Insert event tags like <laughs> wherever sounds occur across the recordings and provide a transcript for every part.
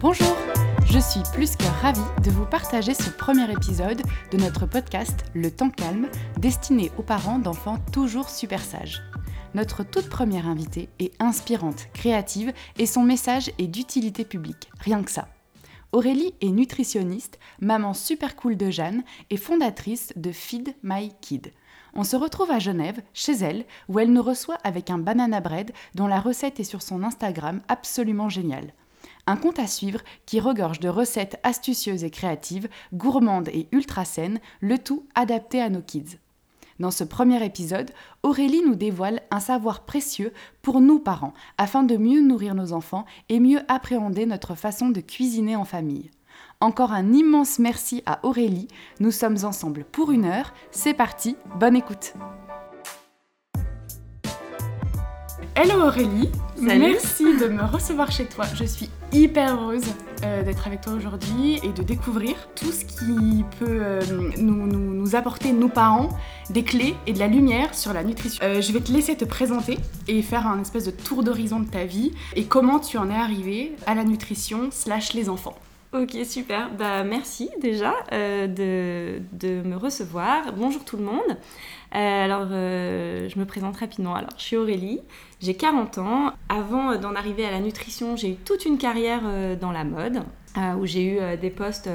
Bonjour, je suis plus que ravie de vous partager ce premier épisode de notre podcast Le temps calme, destiné aux parents d'enfants toujours super sages. Notre toute première invitée est inspirante, créative et son message est d'utilité publique, rien que ça. Aurélie est nutritionniste, maman super cool de Jeanne et fondatrice de Feed My Kid. On se retrouve à Genève, chez elle, où elle nous reçoit avec un banana bread dont la recette est sur son Instagram absolument géniale. Un compte à suivre qui regorge de recettes astucieuses et créatives, gourmandes et ultra saines, le tout adapté à nos kids. Dans ce premier épisode, Aurélie nous dévoile un savoir précieux pour nous parents, afin de mieux nourrir nos enfants et mieux appréhender notre façon de cuisiner en famille. Encore un immense merci à Aurélie, nous sommes ensemble pour une heure, c'est parti, bonne écoute Hello Aurélie, merci de me recevoir chez toi. Je suis hyper heureuse euh, d'être avec toi aujourd'hui et de découvrir tout ce qui peut euh, nous, nous, nous, apporter, nos parents, des clés et de la lumière sur la nutrition. Euh, je vais te laisser te présenter et faire un espèce de tour d'horizon de ta vie et comment tu en es arrivée à la nutrition slash les enfants. Ok, super. Bah, merci déjà de, de, me recevoir. Bonjour tout le monde. Euh, alors, euh, je me présente rapidement. Alors, je suis Aurélie, j'ai 40 ans. Avant d'en arriver à la nutrition, j'ai eu toute une carrière euh, dans la mode. où j'ai eu des postes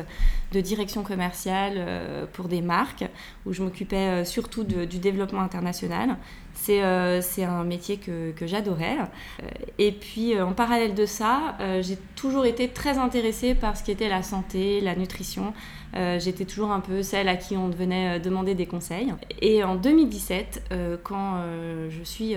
de direction commerciale pour des marques, où je m'occupais surtout du développement international. C'est un métier que, que j'adorais. Et puis, en parallèle de ça, j'ai toujours été très intéressée par ce qui était la santé, la nutrition. Euh, j'étais toujours un peu celle à qui on venait euh, demander des conseils. Et en 2017, euh, quand je suis,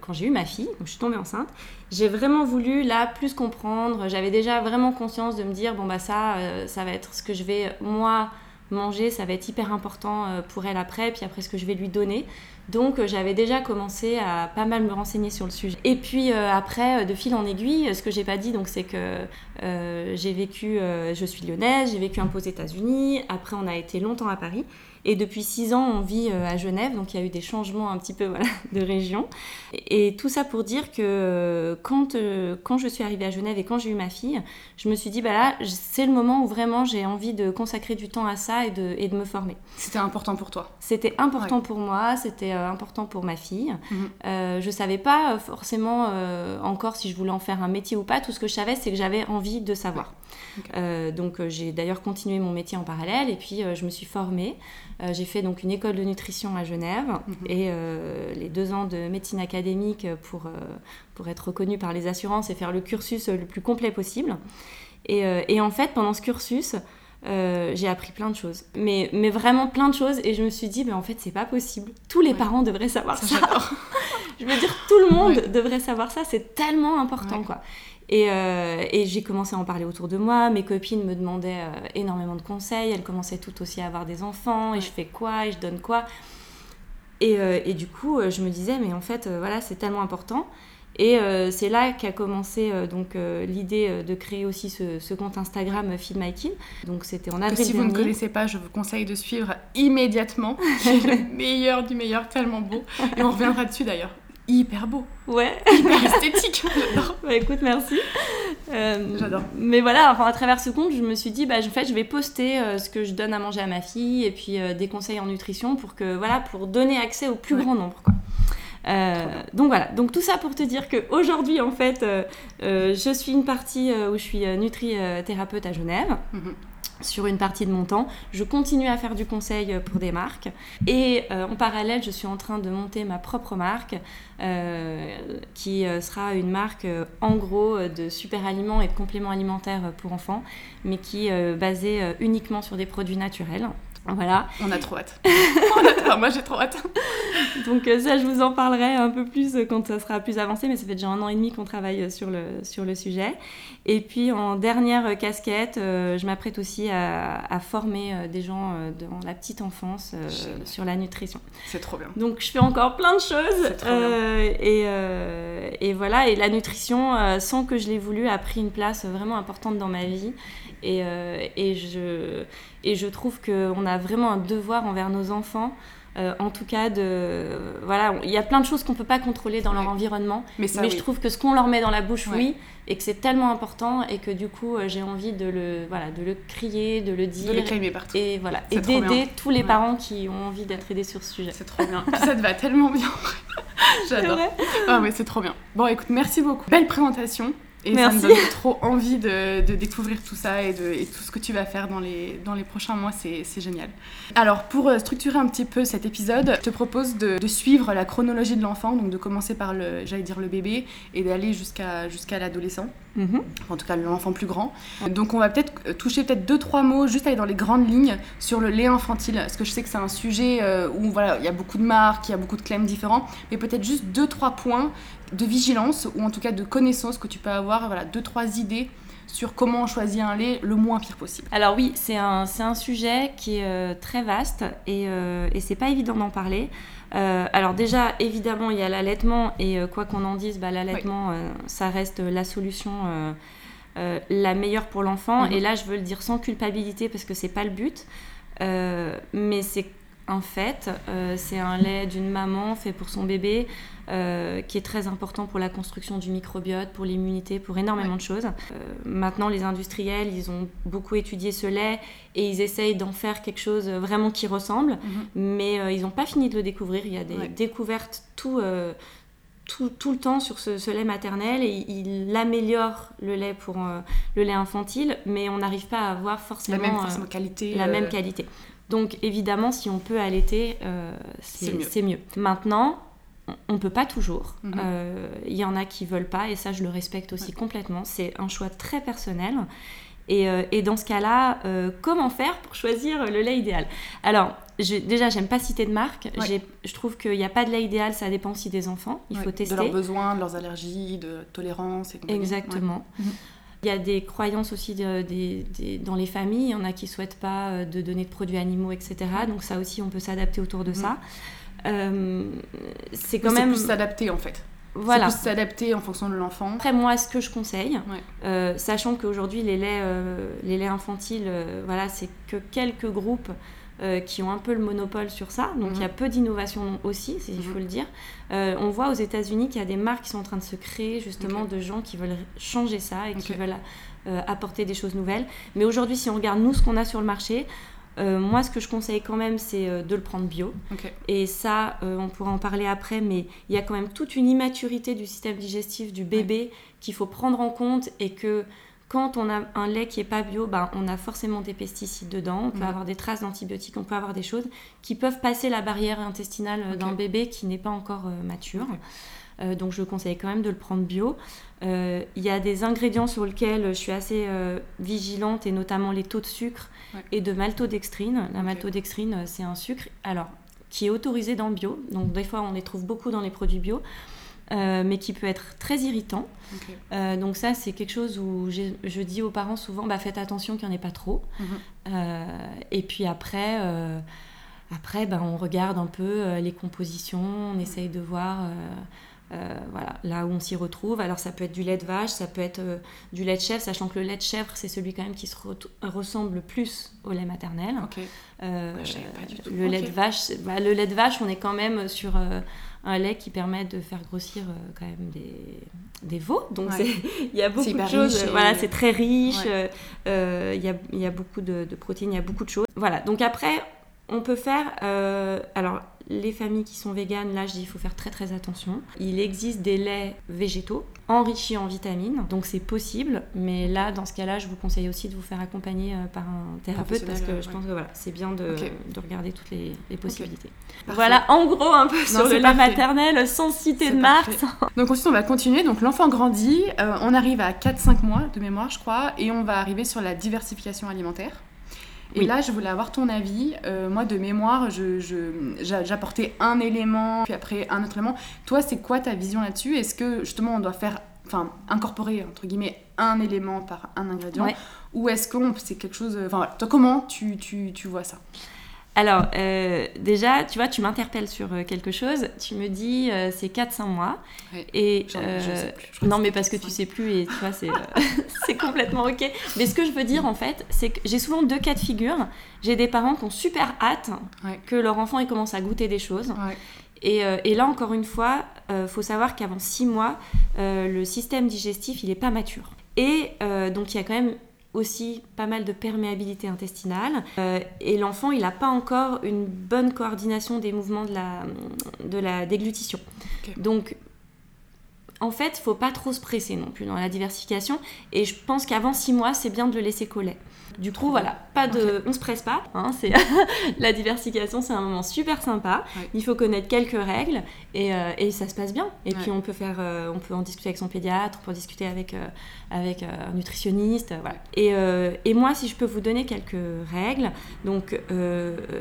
quand j'ai eu ma fille, donc je suis tombée enceinte, j'ai vraiment voulu là plus comprendre. J'avais déjà vraiment conscience de me dire bon bah ça, ça va être ce que je vais moi manger, ça va être hyper important pour elle après, puis après ce que je vais lui donner. Donc euh, j'avais déjà commencé à pas mal me renseigner sur le sujet. Et puis euh, après, euh, de fil en aiguille, ce que j'ai pas dit, donc c'est que j'ai vécu, je suis lyonnaise, j'ai vécu un peu aux États-Unis. Après, on a été longtemps à Paris. Et depuis six ans, on vit euh, à Genève, donc il y a eu des changements un petit peu <laughs> voilà, de région. Et, tout ça pour dire que euh, quand, euh, quand je suis arrivée à Genève et quand j'ai eu ma fille, je me suis dit, bah là, c'est le moment où vraiment j'ai envie de consacrer du temps à ça et de, et de me former. C'était important pour toi? C'était important pour moi, c'était important pour ma fille. Mhm. je savais pas forcément encore si je voulais en faire un métier ou pas. Tout ce que je savais, c'est que j'avais envie de savoir. donc j'ai d'ailleurs continué mon métier en parallèle et puis je me suis formée. Euh, j'ai fait donc une école de nutrition à Genève mhm. et euh, les deux ans de médecine académique pour, euh, pour être reconnue par les assurances et faire le cursus le plus complet possible. Et, et en fait, pendant ce cursus, j'ai appris plein de choses, mais, mais vraiment plein de choses, et je me suis dit, mais en fait, c'est pas possible. Tous les parents devraient savoir ça. <laughs> je veux dire, tout le monde devrait savoir ça, c'est tellement important, quoi. Euh, et, j'ai commencé à en parler autour de moi. Mes copines me demandaient euh, énormément de conseils. Elles commençaient toutes aussi à avoir des enfants. Et je fais quoi? Et je donne quoi? Et, euh, et, du coup, je me disais, mais en fait, voilà, c'est tellement important. Et c'est là qu'a commencé donc l'idée de créer aussi ce, compte Instagram Feed My Kid. Donc c'était en avril Si vous ne connaissez pas, je vous conseille de suivre immédiatement. le <laughs> meilleur du meilleur, tellement beau. Et on reviendra dessus d'ailleurs hyper beau. Ouais. Hyper esthétique. <laughs> J'adore. Bah écoute, merci. Euh, J'adore. Mais voilà, enfin, à travers ce compte, je me suis dit, bah, en fait, je vais poster euh, ce que je donne à manger à ma fille et puis euh, des conseils en nutrition pour que, voilà, pour donner accès au plus grand nombre, quoi. donc voilà, donc tout ça pour te dire qu'aujourd'hui en fait, je suis une partie où je suis nutri-thérapeute à Genève. Mhm sur une partie de mon temps. Je continue à faire du conseil pour des marques. Et euh, en parallèle, je suis en train de monter ma propre marque, euh, qui euh, sera une marque en gros de super aliments et de compléments alimentaires pour enfants, mais qui est basée uniquement sur des produits naturels. Voilà. On a trop hâte. <laughs> moi, j'ai trop hâte. <laughs> Donc euh, ça, je vous en parlerai un peu plus quand ça sera plus avancé, mais ça fait déjà un an et demi qu'on travaille sur le, sur le sujet. Et puis en dernière casquette, euh, je m'apprête aussi à, former euh, des gens dans la petite enfance sur la nutrition. C'est trop bien. Donc je fais encore plein de choses. Et, et, voilà, et la nutrition, sans que je l'ai voulu, a pris une place vraiment importante dans ma vie. Et, et je et je trouve qu'on a vraiment un devoir envers nos enfants euh, en tout cas, de, voilà, il y a plein de choses qu'on peut pas contrôler dans leur environnement. Mais, je trouve que ce qu'on leur met dans la bouche, oui, et que c'est tellement important, et que du coup, euh, j'ai envie de le, voilà, de le crier, de le dire. De le partout. Et voilà, et d'aider tous les parents qui ont envie d'être aidés sur ce sujet. C'est trop bien. ça te va tellement bien. <laughs> J'adore. Ah mais c'est trop bien. Bon, écoute, merci beaucoup. Belle présentation. Et ça me donne trop envie de, découvrir tout ça et, de, tout ce que tu vas faire dans les, dans les prochains mois, c'est génial. Alors, pour euh, structurer un petit peu cet épisode, je te propose de, suivre la chronologie de l'enfant, donc de commencer par le, j'allais dire le bébé, et d'aller jusqu'à jusqu'à l'adolescent. Mhm. En tout cas, l'enfant plus grand. Donc, on va peut-être euh, toucher peut-être deux, trois mots, juste aller dans les grandes lignes sur le lait infantile, parce que je sais que c'est un sujet euh, où voilà, il y a beaucoup de marques, il y a beaucoup de claims différents, mais peut-être juste deux, trois points de vigilance ou en tout cas de connaissance que tu peux avoir, voilà, deux, trois idées sur comment choisir un lait le moins pire possible. Alors oui, c'est un, un, sujet qui est euh, très vaste et, euh, et c'est pas évident d'en parler. Euh, alors déjà, évidemment, il y a l'allaitement et quoi qu'on en dise, bah, l'allaitement, ça reste la solution la meilleure pour l'enfant. Mhm. Et là, je veux le dire sans culpabilité parce que c'est pas le but. mais c'est un fait, c'est un lait d'une maman fait pour son bébé. Euh, qui est très important pour la construction du microbiote, pour l'immunité, pour énormément de choses. Euh, maintenant, les industriels, ils ont beaucoup étudié ce lait et ils essayent d'en faire quelque chose vraiment qui ressemble, mhm. mais euh, ils n'ont pas fini de le découvrir. Il y a des découvertes tout, tout, tout, le temps sur ce, lait maternel et il améliore le lait pour le lait infantile, mais on n'arrive pas à avoir forcément la même, qualité. La même qualité. Donc évidemment, si on peut allaiter, c'est mieux. mieux. Maintenant, on ne peut pas toujours. Mhm. Euh, il y en a qui veulent pas et ça je le respecte aussi complètement. C'est un choix très personnel. Et, euh, dans ce cas-là, euh, comment faire pour choisir le lait idéal? Alors, je, déjà, j'aime pas citer de marque. Je trouve qu'il n'y a pas de lait idéal, ça dépend aussi des enfants. Il faut tester. De leurs besoins, de leurs allergies, de tolérance. Et Exactement. Mhm. Il y a des croyances aussi dans les familles. Il y en a qui souhaitent pas de donner de produits animaux, etc. Donc ça aussi, on peut s'adapter autour de mhm. ça. Euh, c'est quand même. plus s'adapter en fait. Voilà. C'est plus s'adapter en fonction de l'enfant. Après, moi, ce que je conseille, euh, sachant qu'aujourd'hui, les laits, euh, les laits infantiles, voilà, c'est que quelques groupes qui ont un peu le monopole sur ça. Donc, il y a mhm. peu d'innovation aussi, il mhm. faut le dire. on voit aux États-Unis qu'il y a des marques qui sont en train de se créer, justement, de gens qui veulent changer ça et qui veulent apporter des choses nouvelles. Mais aujourd'hui, si on regarde, nous, ce qu'on a sur le marché, euh, moi, ce que je conseille quand même, c'est euh, de le prendre bio. Et ça, euh, on pourra en parler après, mais il y a quand même toute une immaturité du système digestif du bébé qu'il faut prendre en compte et que quand on a un lait qui n'est pas bio, ben, on a forcément des pesticides dedans, on peut avoir des traces d'antibiotiques, on peut avoir des choses qui peuvent passer la barrière intestinale d'un bébé qui n'est pas encore mature. Euh, donc je conseille quand même de le prendre bio. Euh, il y a des ingrédients sur lesquels je suis assez euh, vigilante, et notamment les taux de sucre et de maltodextrine. La maltodextrine, c'est un sucre alors, qui est autorisé dans le bio. Donc des fois, on les trouve beaucoup dans les produits bio. Mais qui peut être très irritant. donc ça, c'est quelque chose où je dis aux parents souvent, bah, faites attention qu'il n'y en ait pas trop. Mhm. et puis après, après bah, on regarde un peu les compositions, on essaye de voir euh, voilà, là où on s'y retrouve. Alors ça peut être du lait de vache, ça peut être euh, du lait de chèvre, sachant que le lait de chèvre, c'est celui quand même qui se ressemble le plus au lait maternel. Euh, le lait de vache, bah, le lait de vache, on est quand même sur un lait qui permet de faire grossir quand même des, des veaux. Donc il y a beaucoup de choses. Voilà, c'est très riche. Il y, a, y, a, beaucoup de, de, protéines, il y a beaucoup de choses. Voilà. Donc après, on peut faire. alors les familles qui sont véganes, là je dis il faut faire très très attention. Il existe des laits végétaux enrichis en vitamines, donc c'est possible, mais là dans ce cas-là je vous conseille aussi de vous faire accompagner euh, par un thérapeute parce que je pense que voilà, c'est bien de, regarder toutes les, possibilités. Voilà en gros un peu sur le lait maternel sans citer de marque. <laughs> donc ensuite on va continuer, donc l'enfant grandit, euh, on arrive à 4-5 mois de mémoire je crois, et on va arriver sur la diversification alimentaire. Et là, je voulais avoir ton avis. Euh, moi, de mémoire, j'apportais je, un élément, puis après un autre élément. Toi, c'est quoi ta vision là-dessus? Est-ce que justement, on doit faire, enfin, incorporer, entre guillemets, un élément par un ingrédient? Ou est-ce que c'est quelque chose. Enfin, toi, comment tu, tu, tu vois ça? Alors, euh, déjà, tu vois, tu m'interpelles sur euh, quelque chose. Tu me dis, euh, c'est 4-5 mois. Et je sais plus. non, mais parce que tu sais plus et tu vois, <laughs> c'est complètement ok. Mais ce que je veux dire, en fait, c'est que j'ai souvent deux cas de figure. J'ai des parents qui ont super hâte que leur enfant ait commence à goûter des choses. Et, et, là, encore une fois, il faut savoir qu'avant 6 mois, le système digestif, il n'est pas mature. Et donc, il y a quand même aussi pas mal de perméabilité intestinale. Euh, et l'enfant, il n'a pas encore une bonne coordination des mouvements de la, de la déglutition. Donc, en fait, faut pas trop se presser non plus dans la diversification. Et je pense qu'avant 6 mois, c'est bien de le laisser coller. Du coup, voilà, pas de, on se presse pas. Hein, c'est <laughs> la diversification, c'est un moment super sympa. Il faut connaître quelques règles et, euh, et ça se passe bien. Et puis on peut faire, euh, on peut en discuter avec son pédiatre, on peut en discuter avec euh, avec un nutritionniste, voilà. Et, et, moi, si je peux vous donner quelques règles, donc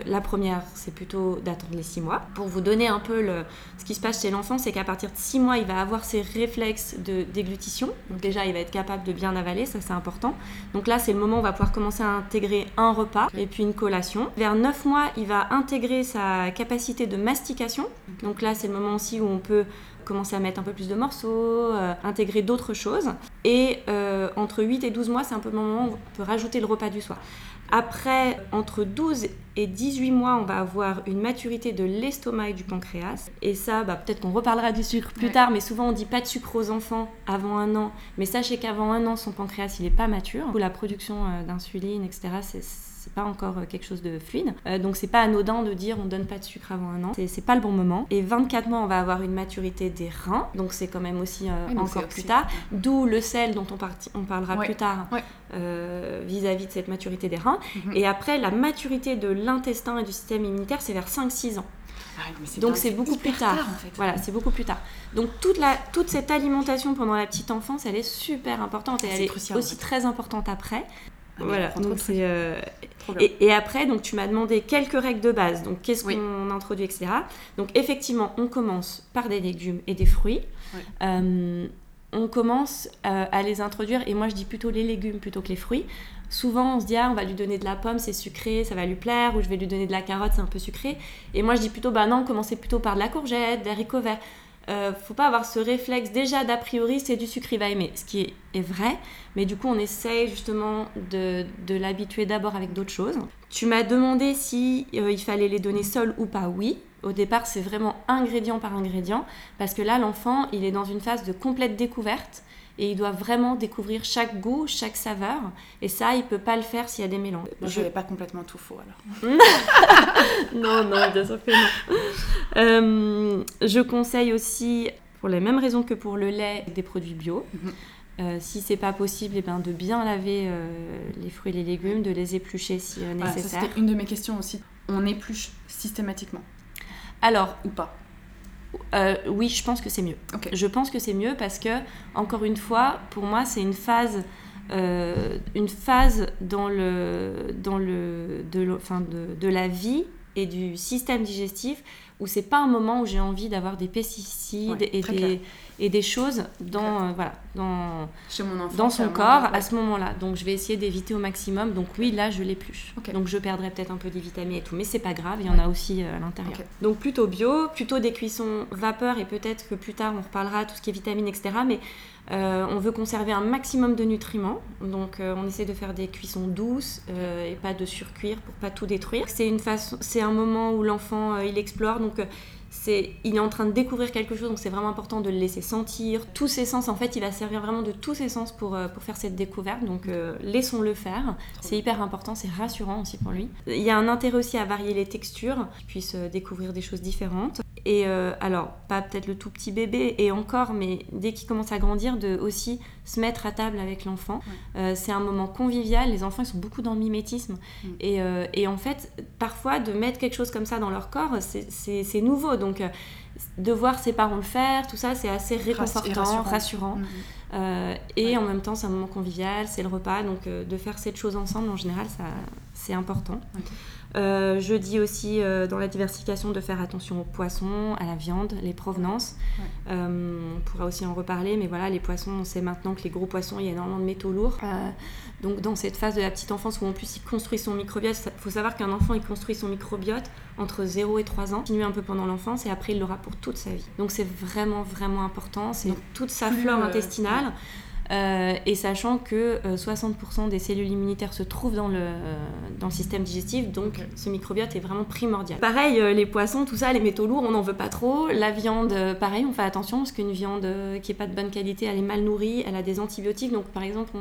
la première, c'est plutôt d'attendre les six mois pour vous donner un peu le, ce qui se passe chez l'enfant, c'est qu'à partir de six mois, il va avoir ses réflexes de déglutition. Donc déjà, il va être capable de bien avaler, ça c'est important. Donc là, c'est le moment où on va pouvoir commencer à intégrer un repas et puis une collation. Vers 9 mois, il va intégrer sa capacité de mastication. Donc là, c'est le moment aussi où on peut commencer à mettre un peu plus de morceaux, euh, intégrer d'autres choses. Et euh, entre 8 et 12 mois, c'est un peu le moment où on peut rajouter le repas du soir. Après, entre 12 et 18 mois, on va avoir une maturité de l'estomac et du pancréas. Et ça, bah, peut-être qu'on reparlera du sucre plus tard, mais souvent on dit pas de sucre aux enfants avant un an. Mais sachez qu'avant un an, son pancréas, il n'est pas mature. La production euh, d'insuline, etc., c'est c'est pas encore euh, quelque chose de fluide. Euh, donc c'est pas anodin de dire on donne pas de sucre avant un an. C'est pas le bon moment. Et 24 mois, on va avoir une maturité des reins. Donc c'est quand même aussi euh, encore plus tard. D'où le sel dont on, on parlera plus tard vis-à-vis de cette maturité des reins. Mhm. Et après, la maturité de l'intestin et du système immunitaire, c'est vers 5-6 ans. Ah donc c'est beaucoup plus tard. en fait. Voilà, c'est beaucoup plus tard. Donc toute, la, toute cette alimentation pendant la petite enfance, elle est super importante et elle est aussi très importante après. Voilà, donc c'est. Euh, et, après, donc tu m'as demandé quelques règles de base. Donc qu'est-ce qu'on introduit, etc. Donc effectivement, on commence par des légumes et des fruits. Euh, on commence euh, à les introduire, et moi je dis plutôt les légumes plutôt que les fruits. Souvent, on se dit, ah, on va lui donner de la pomme, c'est sucré, ça va lui plaire, ou je vais lui donner de la carotte, c'est un peu sucré. Et moi, je dis plutôt, bah non, commencez plutôt par de la courgette, des haricots verts euh, faut pas avoir ce réflexe. Déjà d'a priori c'est du sucre il va aimer ce qui est, vrai. Mais du coup on essaye justement de, l'habituer d'abord avec d'autres choses. Tu m'as demandé si euh, il fallait les donner seuls ou pas. Oui. Au départ c'est vraiment ingrédient par ingrédient. Parce que là l'enfant il est dans une phase de complète découverte et il doit vraiment découvrir chaque goût, chaque saveur. Et ça, il peut pas le faire s'il y a des mélanges. je n'avais pas complètement tout faux alors. <laughs> non, non, bien sûr que non. Euh, je conseille aussi, pour les mêmes raisons que pour le lait, des produits bio. Mhm. Euh, si c'est pas possible, et eh ben, de bien laver euh, les fruits et les légumes, de les éplucher si nécessaire. C'était une de mes questions aussi. On épluche systématiquement Alors, ou pas euh, oui, je pense que c'est mieux. Je pense que c'est mieux parce que, encore une fois, pour moi, c'est une phase, euh, une phase dans le, dans le, de, de, de, la vie et du système digestif où c'est pas un moment où j'ai envie d'avoir des pesticides et, des, et des choses dans, euh, voilà, dans, dans son corps à ce moment-là. Donc je vais essayer d'éviter au maximum. Donc oui, là je l'épluche. Donc je perdrai peut-être un peu des vitamines et tout, mais c'est pas grave, il y en a aussi euh, à l'intérieur. Donc plutôt bio, plutôt des cuissons vapeur et peut-être que plus tard on reparlera tout ce qui est vitamines, etc. Mais euh, on veut conserver un maximum de nutriments, donc on essaie de faire des cuissons douces et pas de surcuire pour pas tout détruire. C'est une façon, c'est un moment où l'enfant il explore, donc c'est il est en train de découvrir quelque chose. Donc c'est vraiment important de le laisser sentir. Tous ses sens en fait il va servir vraiment de tous ses sens pour, euh, pour faire cette découverte. Donc euh, laissons-le faire. C'est hyper important. C'est rassurant aussi pour lui. Il y a un intérêt aussi à varier les textures qu'il puisse euh, découvrir des choses différentes. Et alors pas peut-être le tout petit bébé et encore mais dès qu'il commence à grandir de aussi se mettre à table avec l'enfant c'est un moment convivial les enfants ils sont beaucoup dans le mimétisme mm. et, et, en fait parfois de mettre quelque chose comme ça dans leur corps c'est nouveau donc, euh, de voir ses parents le faire, tout ça, c'est assez réconfortant, rassurant. Mhm. Euh, et en même temps, c'est un moment convivial, c'est le repas. Donc, euh, de faire cette chose ensemble, en général, ça, c'est important. Euh, je dis aussi dans la diversification de faire attention aux poissons, à la viande, les provenances. on pourra aussi en reparler, mais voilà, les poissons, on sait maintenant que les gros poissons, il y a énormément de métaux lourds. donc dans cette phase de la petite enfance où en plus il construit son microbiote, il faut savoir qu'un enfant il construit son microbiote entre 0 et 3 ans, continue un peu pendant l'enfance et après il l'aura pour toute sa vie. Donc c'est vraiment vraiment important, c'est toute sa flore intestinale. Euh, et sachant que 60% euh, des cellules immunitaires se trouvent dans le, dans le système digestif, donc ce microbiote est vraiment primordial. Pareil, euh, les poissons, tout ça, les métaux lourds, on n'en veut pas trop. La viande, pareil, on fait attention parce qu'une viande qui n'est pas de bonne qualité, elle est mal nourrie, elle a des antibiotiques. Donc par exemple,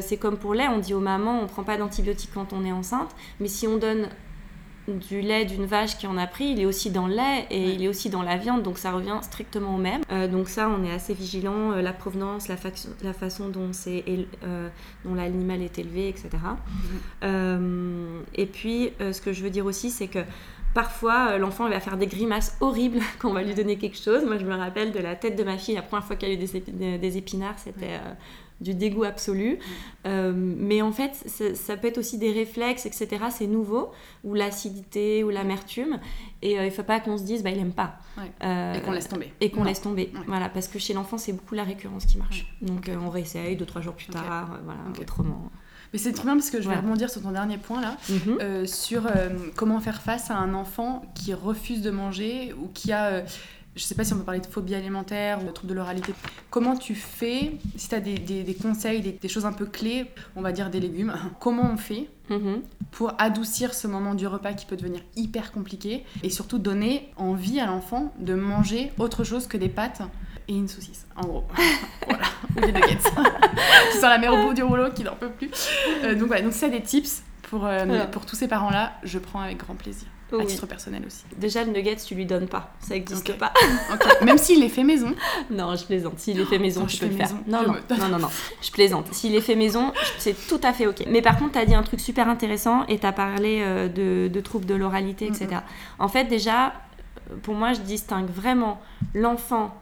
c'est comme pour lait, on dit aux mamans, on ne prend pas d'antibiotiques quand on est enceinte, mais si on donne du lait d'une vache qui en a pris, il est aussi dans le lait et il est aussi dans la viande, donc ça revient strictement au même. Euh, donc ça, on est assez vigilant, euh, la provenance, la, la façon dont, euh, dont l'animal est élevé, etc. Mhm. et puis, ce que je veux dire aussi, c'est que Parfois, l'enfant va faire des grimaces horribles <laughs> quand on va lui donner quelque chose. Moi, je me rappelle de la tête de ma fille, la première fois qu'elle a eu des épinards, c'était du dégoût absolu. Euh, mais en fait, ça peut être aussi des réflexes, etc. C'est nouveau, ou l'acidité, ou l'amertume. Et euh, il ne faut pas qu'on se dise, bah, il n'aime pas. Euh, et qu'on laisse tomber. Et qu'on laisse tomber. Voilà, parce que chez l'enfant, c'est beaucoup la récurrence qui marche. Donc on réessaye deux, trois jours plus tard, voilà, autrement. Mais c'est très bien parce que je vais rebondir sur ton dernier point là, mhm. sur comment faire face à un enfant qui refuse de manger ou qui a je sais pas si on peut parler de phobie alimentaire ou de trouble de l'oralité. Comment tu fais, si tu as des, des, conseils, des, choses un peu clés, on va dire des légumes, <laughs> comment on fait mm-hmm. pour adoucir ce moment du repas qui peut devenir hyper compliqué et surtout donner envie à l'enfant de manger autre chose que des pâtes et une saucisse, en gros. <laughs> voilà, ou des nuggets. <laughs> tu sens la mère au bout du rouleau qui n'en peut plus. Euh, donc voilà, donc c'est des tips pour, euh, pour tous ces parents-là, je prends avec grand plaisir à titre personnel aussi. Déjà, le nugget, tu lui donnes pas. Ça n'existe pas. Même s'il est fait maison <laughs> Non, je plaisante. S'il est fait maison, tu peux le faire. Non, non, non, non, non, Je plaisante. S'il est fait maison, c'est tout à fait OK. Mais par contre, tu as dit un truc super intéressant et tu as parlé euh, de, de, troubles de l'oralité, etc. En fait, déjà, pour moi, je distingue vraiment l'enfant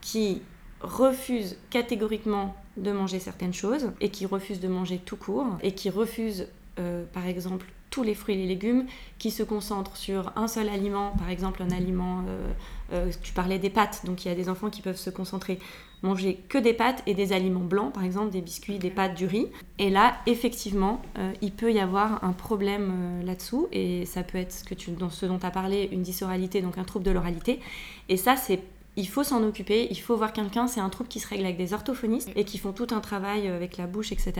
qui refuse catégoriquement de manger certaines choses et qui refuse de manger tout court et qui refuse euh, par exemple tous les fruits et les légumes, qui se concentrent sur un seul aliment, par exemple un aliment, euh, euh, tu parlais des pâtes, donc il y a des enfants qui peuvent se concentrer, manger que des pâtes et des aliments blancs, par exemple des biscuits, des pâtes, du riz. Et là, effectivement, il peut y avoir un problème là-dessous, et ça peut être ce, que dans ce dont tu as parlé, une dysoralité, donc un trouble de l'oralité. Et ça, c'est il faut s'en occuper, il faut voir quelqu'un, c'est un trouble qui se règle avec des orthophonistes et qui font tout un travail euh, avec la bouche, etc.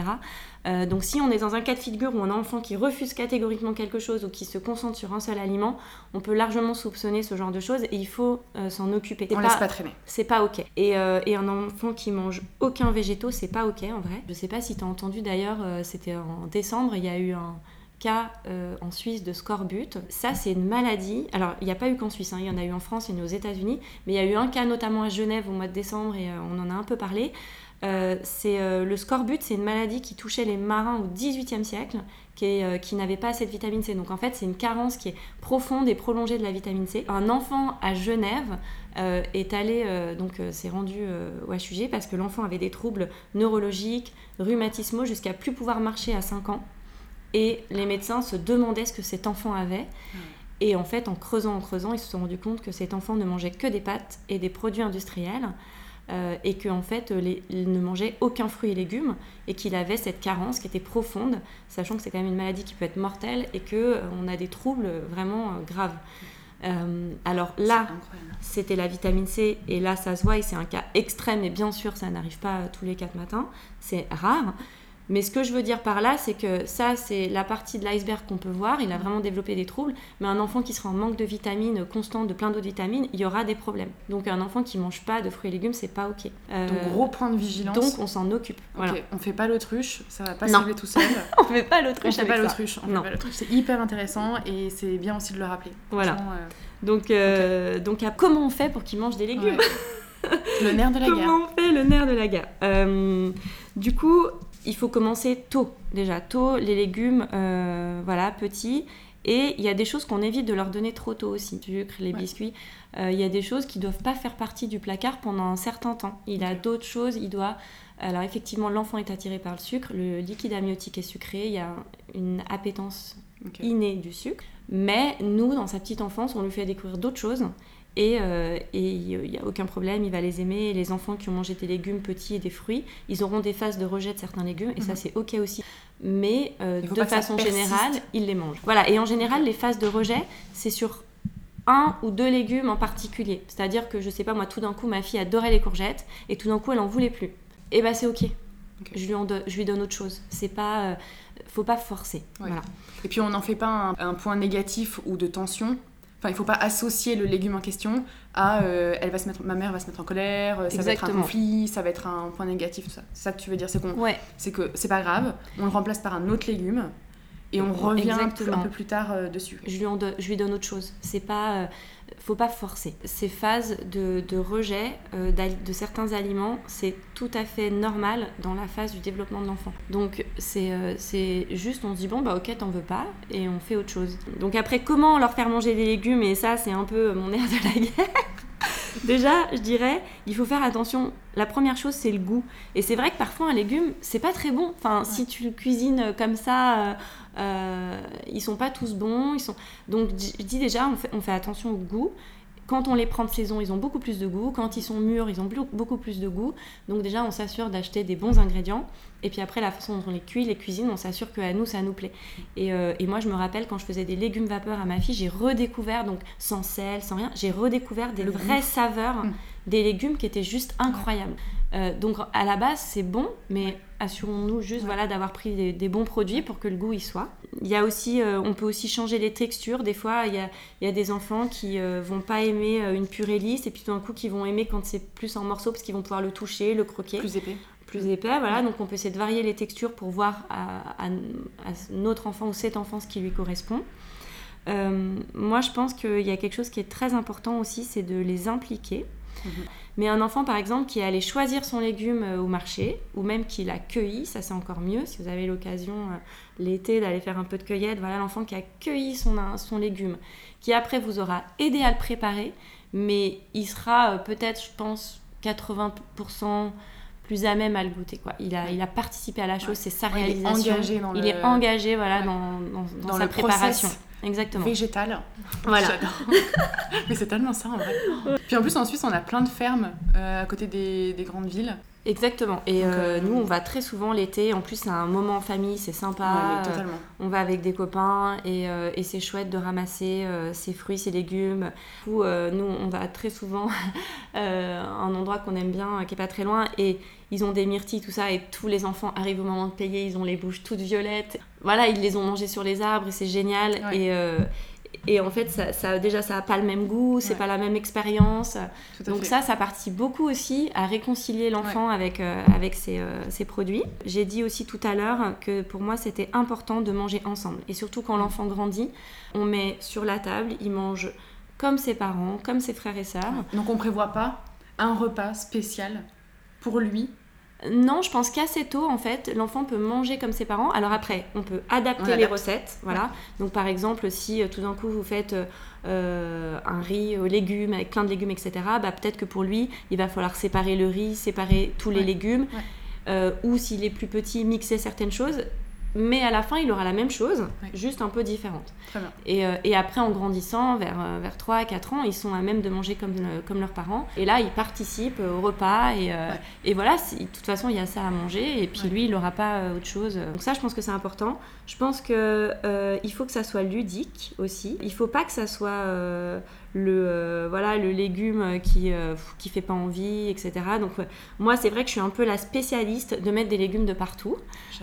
Euh, donc si on est dans un cas de figure où on a un enfant qui refuse catégoriquement quelque chose ou qui se concentre sur un seul aliment, on peut largement soupçonner ce genre de choses et il faut euh, s'en occuper. On pas, laisse pas traîner. C'est pas ok. Et, et, un enfant qui mange aucun végétaux, c'est pas ok en vrai. Je sais pas si tu as entendu d'ailleurs, c'était en décembre, il y a eu un cas euh, en Suisse de scorbut. Ça, c'est une maladie. Alors, il n'y a pas eu qu'en Suisse, hein. il y en a eu en France, il y en a eu aux États-Unis, mais il y a eu un cas notamment à Genève au mois de décembre et euh, on en a un peu parlé. Euh, c'est le scorbut, c'est une maladie qui touchait les marins au XVIIIe siècle, qui, qui n'avait pas assez de vitamine C. Donc en fait, c'est une carence qui est profonde et prolongée de la vitamine C. Un enfant à Genève est allé, donc s'est rendu au HUG parce que l'enfant avait des troubles neurologiques, rhumatismaux, jusqu'à plus pouvoir marcher à 5 ans. Et les médecins se demandaient ce que cet enfant avait. Et en fait, en creusant, en creusant, ils se sont rendus compte que cet enfant ne mangeait que des pâtes et des produits industriels. Euh, et qu'en fait, il ne mangeait aucun fruit et légumes et qu'il avait cette carence qui était profonde, sachant que c'est quand même une maladie qui peut être mortelle et qu'on euh, on a des troubles vraiment euh, graves. alors là, c'était la vitamine C et là, ça se voit et c'est un cas extrême et bien sûr, ça n'arrive pas tous les quatre matins, c'est rare. Mais ce que je veux dire par là, c'est que ça, c'est la partie de l'iceberg qu'on peut voir. Il a vraiment développé des troubles. Mais un enfant qui sera en manque de vitamines constantes, de plein d'autres vitamines, il y aura des problèmes. Donc un enfant qui mange pas de fruits et légumes, c'est pas ok. Euh, donc gros point de vigilance. Donc on s'en occupe. Voilà. On fait pas l'autruche, ça va pas s'enlever tout seul. <laughs> on fait pas l'autruche. On fait pas l'autruche. C'est hyper intéressant et c'est bien aussi de le rappeler. Voilà. Euh, donc, euh, donc comment on fait pour qu'il mange des légumes? Le nerf de la <laughs> guerre. Comment on fait le nerf de la guerre? Du coup, il faut commencer tôt, déjà. Tôt, les légumes, euh, voilà, petits. Et il y a des choses qu'on évite de leur donner trop tôt aussi. Sucre, les biscuits. Euh, il y a des choses qui ne doivent pas faire partie du placard pendant un certain temps. Il a d'autres choses, il doit... Alors effectivement, l'enfant est attiré par le sucre, le liquide amniotique est sucré, il y a une appétence inné du sucre. Mais nous, dans sa petite enfance, on lui fait découvrir d'autres choses. Et euh, il n'y a aucun problème, il va les aimer. Et les enfants qui ont mangé des légumes petits et des fruits, ils auront des phases de rejet de certains légumes, et ça Mhm. c'est ok aussi. Mais euh, de façon générale, ils les mangent. Voilà, et en général, les phases de rejet, c'est sur un ou deux légumes en particulier. C'est-à-dire que, je sais pas, moi, tout d'un coup, ma fille adorait les courgettes, et tout d'un coup, elle en voulait plus. Et bah c'est ok. Ok. Je, lui en do- je lui donne autre chose. C'est pas... euh, faut pas forcer. Ouais. Voilà. Et puis on n'en fait pas un, un point négatif ou de tension. Enfin, il faut pas associer le légume en question à euh, elle va se mettre, ma mère va se mettre en colère, ça va être un conflit, ça va être un point négatif, tout ça. C'est ça que tu veux dire, c'est qu'on, Ouais, c'est que c'est pas grave, on le remplace par un autre légume et on revient un peu, Exactement. un peu plus tard euh, dessus. je lui, en do- je lui donne autre chose. C'est pas, euh, faut pas forcer. Ces phases de, de rejet euh, de certains aliments, c'est tout à fait normal dans la phase du développement de l'enfant. Donc c'est c'est juste, on se dit bon bah ok t'en veux pas et on fait autre chose. Donc après comment leur faire manger des légumes et ça c'est un peu mon air de la <laughs> guerre. Déjà, je dirais, il faut faire attention. La première chose, c'est le goût. Et c'est vrai que parfois, un légume, c'est pas très bon. Enfin, si tu le cuisines comme ça, euh, ils sont pas tous bons. Ils sont... Donc, je dis déjà, on fait, on fait attention au goût. Quand on les prend de saison, ils ont beaucoup plus de goût. Quand ils sont mûrs, ils ont beaucoup plus de goût. Donc déjà, on s'assure d'acheter des bons ingrédients. Et puis après, la façon dont on les cuit, les cuisine, on s'assure qu'à nous, ça nous plaît. Et, euh, et moi, je me rappelle, quand je faisais des légumes vapeur à ma fille, j'ai redécouvert, donc sans sel, sans rien, j'ai redécouvert des Le goût. vraies saveurs Mm. des légumes qui étaient juste incroyables. Euh, donc à la base, c'est bon, mais assurons-nous juste Ouais. voilà, d'avoir pris des, des bons produits pour que le goût y soit. Il y a aussi, euh, on peut aussi changer les textures. Des fois, il y a, il y a des enfants qui euh, vont pas aimer euh, une purée lisse et puis tout d'un coup qui vont aimer quand c'est plus en morceaux parce qu'ils vont pouvoir le toucher, le croquer Plus épais. plus épais. Voilà, donc on peut essayer de varier les textures pour voir à, à- à notre enfant ou cet enfant ce qui lui correspond. Moi, je pense qu'il y a quelque chose qui est très important aussi, c'est de les impliquer. Mhm. Mais un enfant, par exemple, qui est allé choisir son légume euh, au marché, ou même qui l'a cueilli, ça c'est encore mieux. Si vous avez l'occasion euh, l'été d'aller faire un peu de cueillette, voilà l'enfant qui a cueilli son, son légume, qui après vous aura aidé à le préparer, mais il sera euh, peut-être, je pense, 80% plus à même à le goûter. Quoi. Il, a, il a participé à la chose, Ouais. c'est sa Ouais, il est réalisation. engagé dans Il le- est engagé voilà, Ouais. dans, dans- dans Dans sa le préparation. process. Exactement. végétal. Voilà. <laughs> Mais c'est tellement ça en vrai. Puis en plus en Suisse on a plein de fermes euh, à côté des, des grandes villes. Exactement. Et Donc, euh, euh, nous, on va très souvent l'été. En plus, c'est un moment en famille, c'est sympa. Ouais, Euh, totalement. on va avec des copains et, euh, et c'est chouette de ramasser euh, ses fruits, ses légumes. Euh, nous, on va très souvent <laughs> à un endroit qu'on aime bien, qui est pas très loin, et ils ont des myrtilles, tout ça, et tous les enfants arrivent au moment de payer, ils ont les bouches toutes violettes. Voilà, ils les ont mangées sur les arbres et c'est génial. Ouais. Et, et en fait, ça, ça- déjà, ça a pas le même goût, c'est Ouais. pas la même expérience. Donc fait. ça, ça participe beaucoup aussi à réconcilier l'enfant avec, euh, avec ses, euh, ses produits. J'ai dit aussi tout à l'heure que pour moi, c'était important de manger ensemble. Et surtout quand l'enfant grandit, on met sur la table, il mange comme ses parents, comme ses frères et sœurs. Donc on prévoit pas un repas spécial pour lui. Non, je pense qu'assez tôt, en fait, l'enfant peut manger comme ses parents. Alors après, on peut adapter On les adapte. recettes. Voilà. Donc par exemple, si euh, tout d'un coup vous faites euh, euh, un riz aux légumes avec plein de légumes, etc., bah, peut-être que pour lui, il va falloir séparer le riz, séparer tous les légumes. Ouais. Euh, ou s'il est plus petit, mixer certaines choses. Mais à la fin, il aura la même chose, juste un peu différente. Très bien. Et, euh, et après, en grandissant, vers, euh, vers 3 à 4 ans, ils sont à même de manger comme, le- comme leurs parents. Et là, ils participent euh, au repas. Et, euh, Ouais. et voilà, de toute façon, il y a ça à manger. Et puis Ouais. lui, il n'aura pas euh, autre chose. Donc ça, je pense que c'est important. Je pense qu'il il faut que ça soit ludique aussi. Il faut pas que ça soit euh, le, euh, voilà, le légume qui, euh, qui fait pas envie, etc. Donc euh, moi, c'est vrai que je suis un peu la spécialiste de mettre des légumes de partout.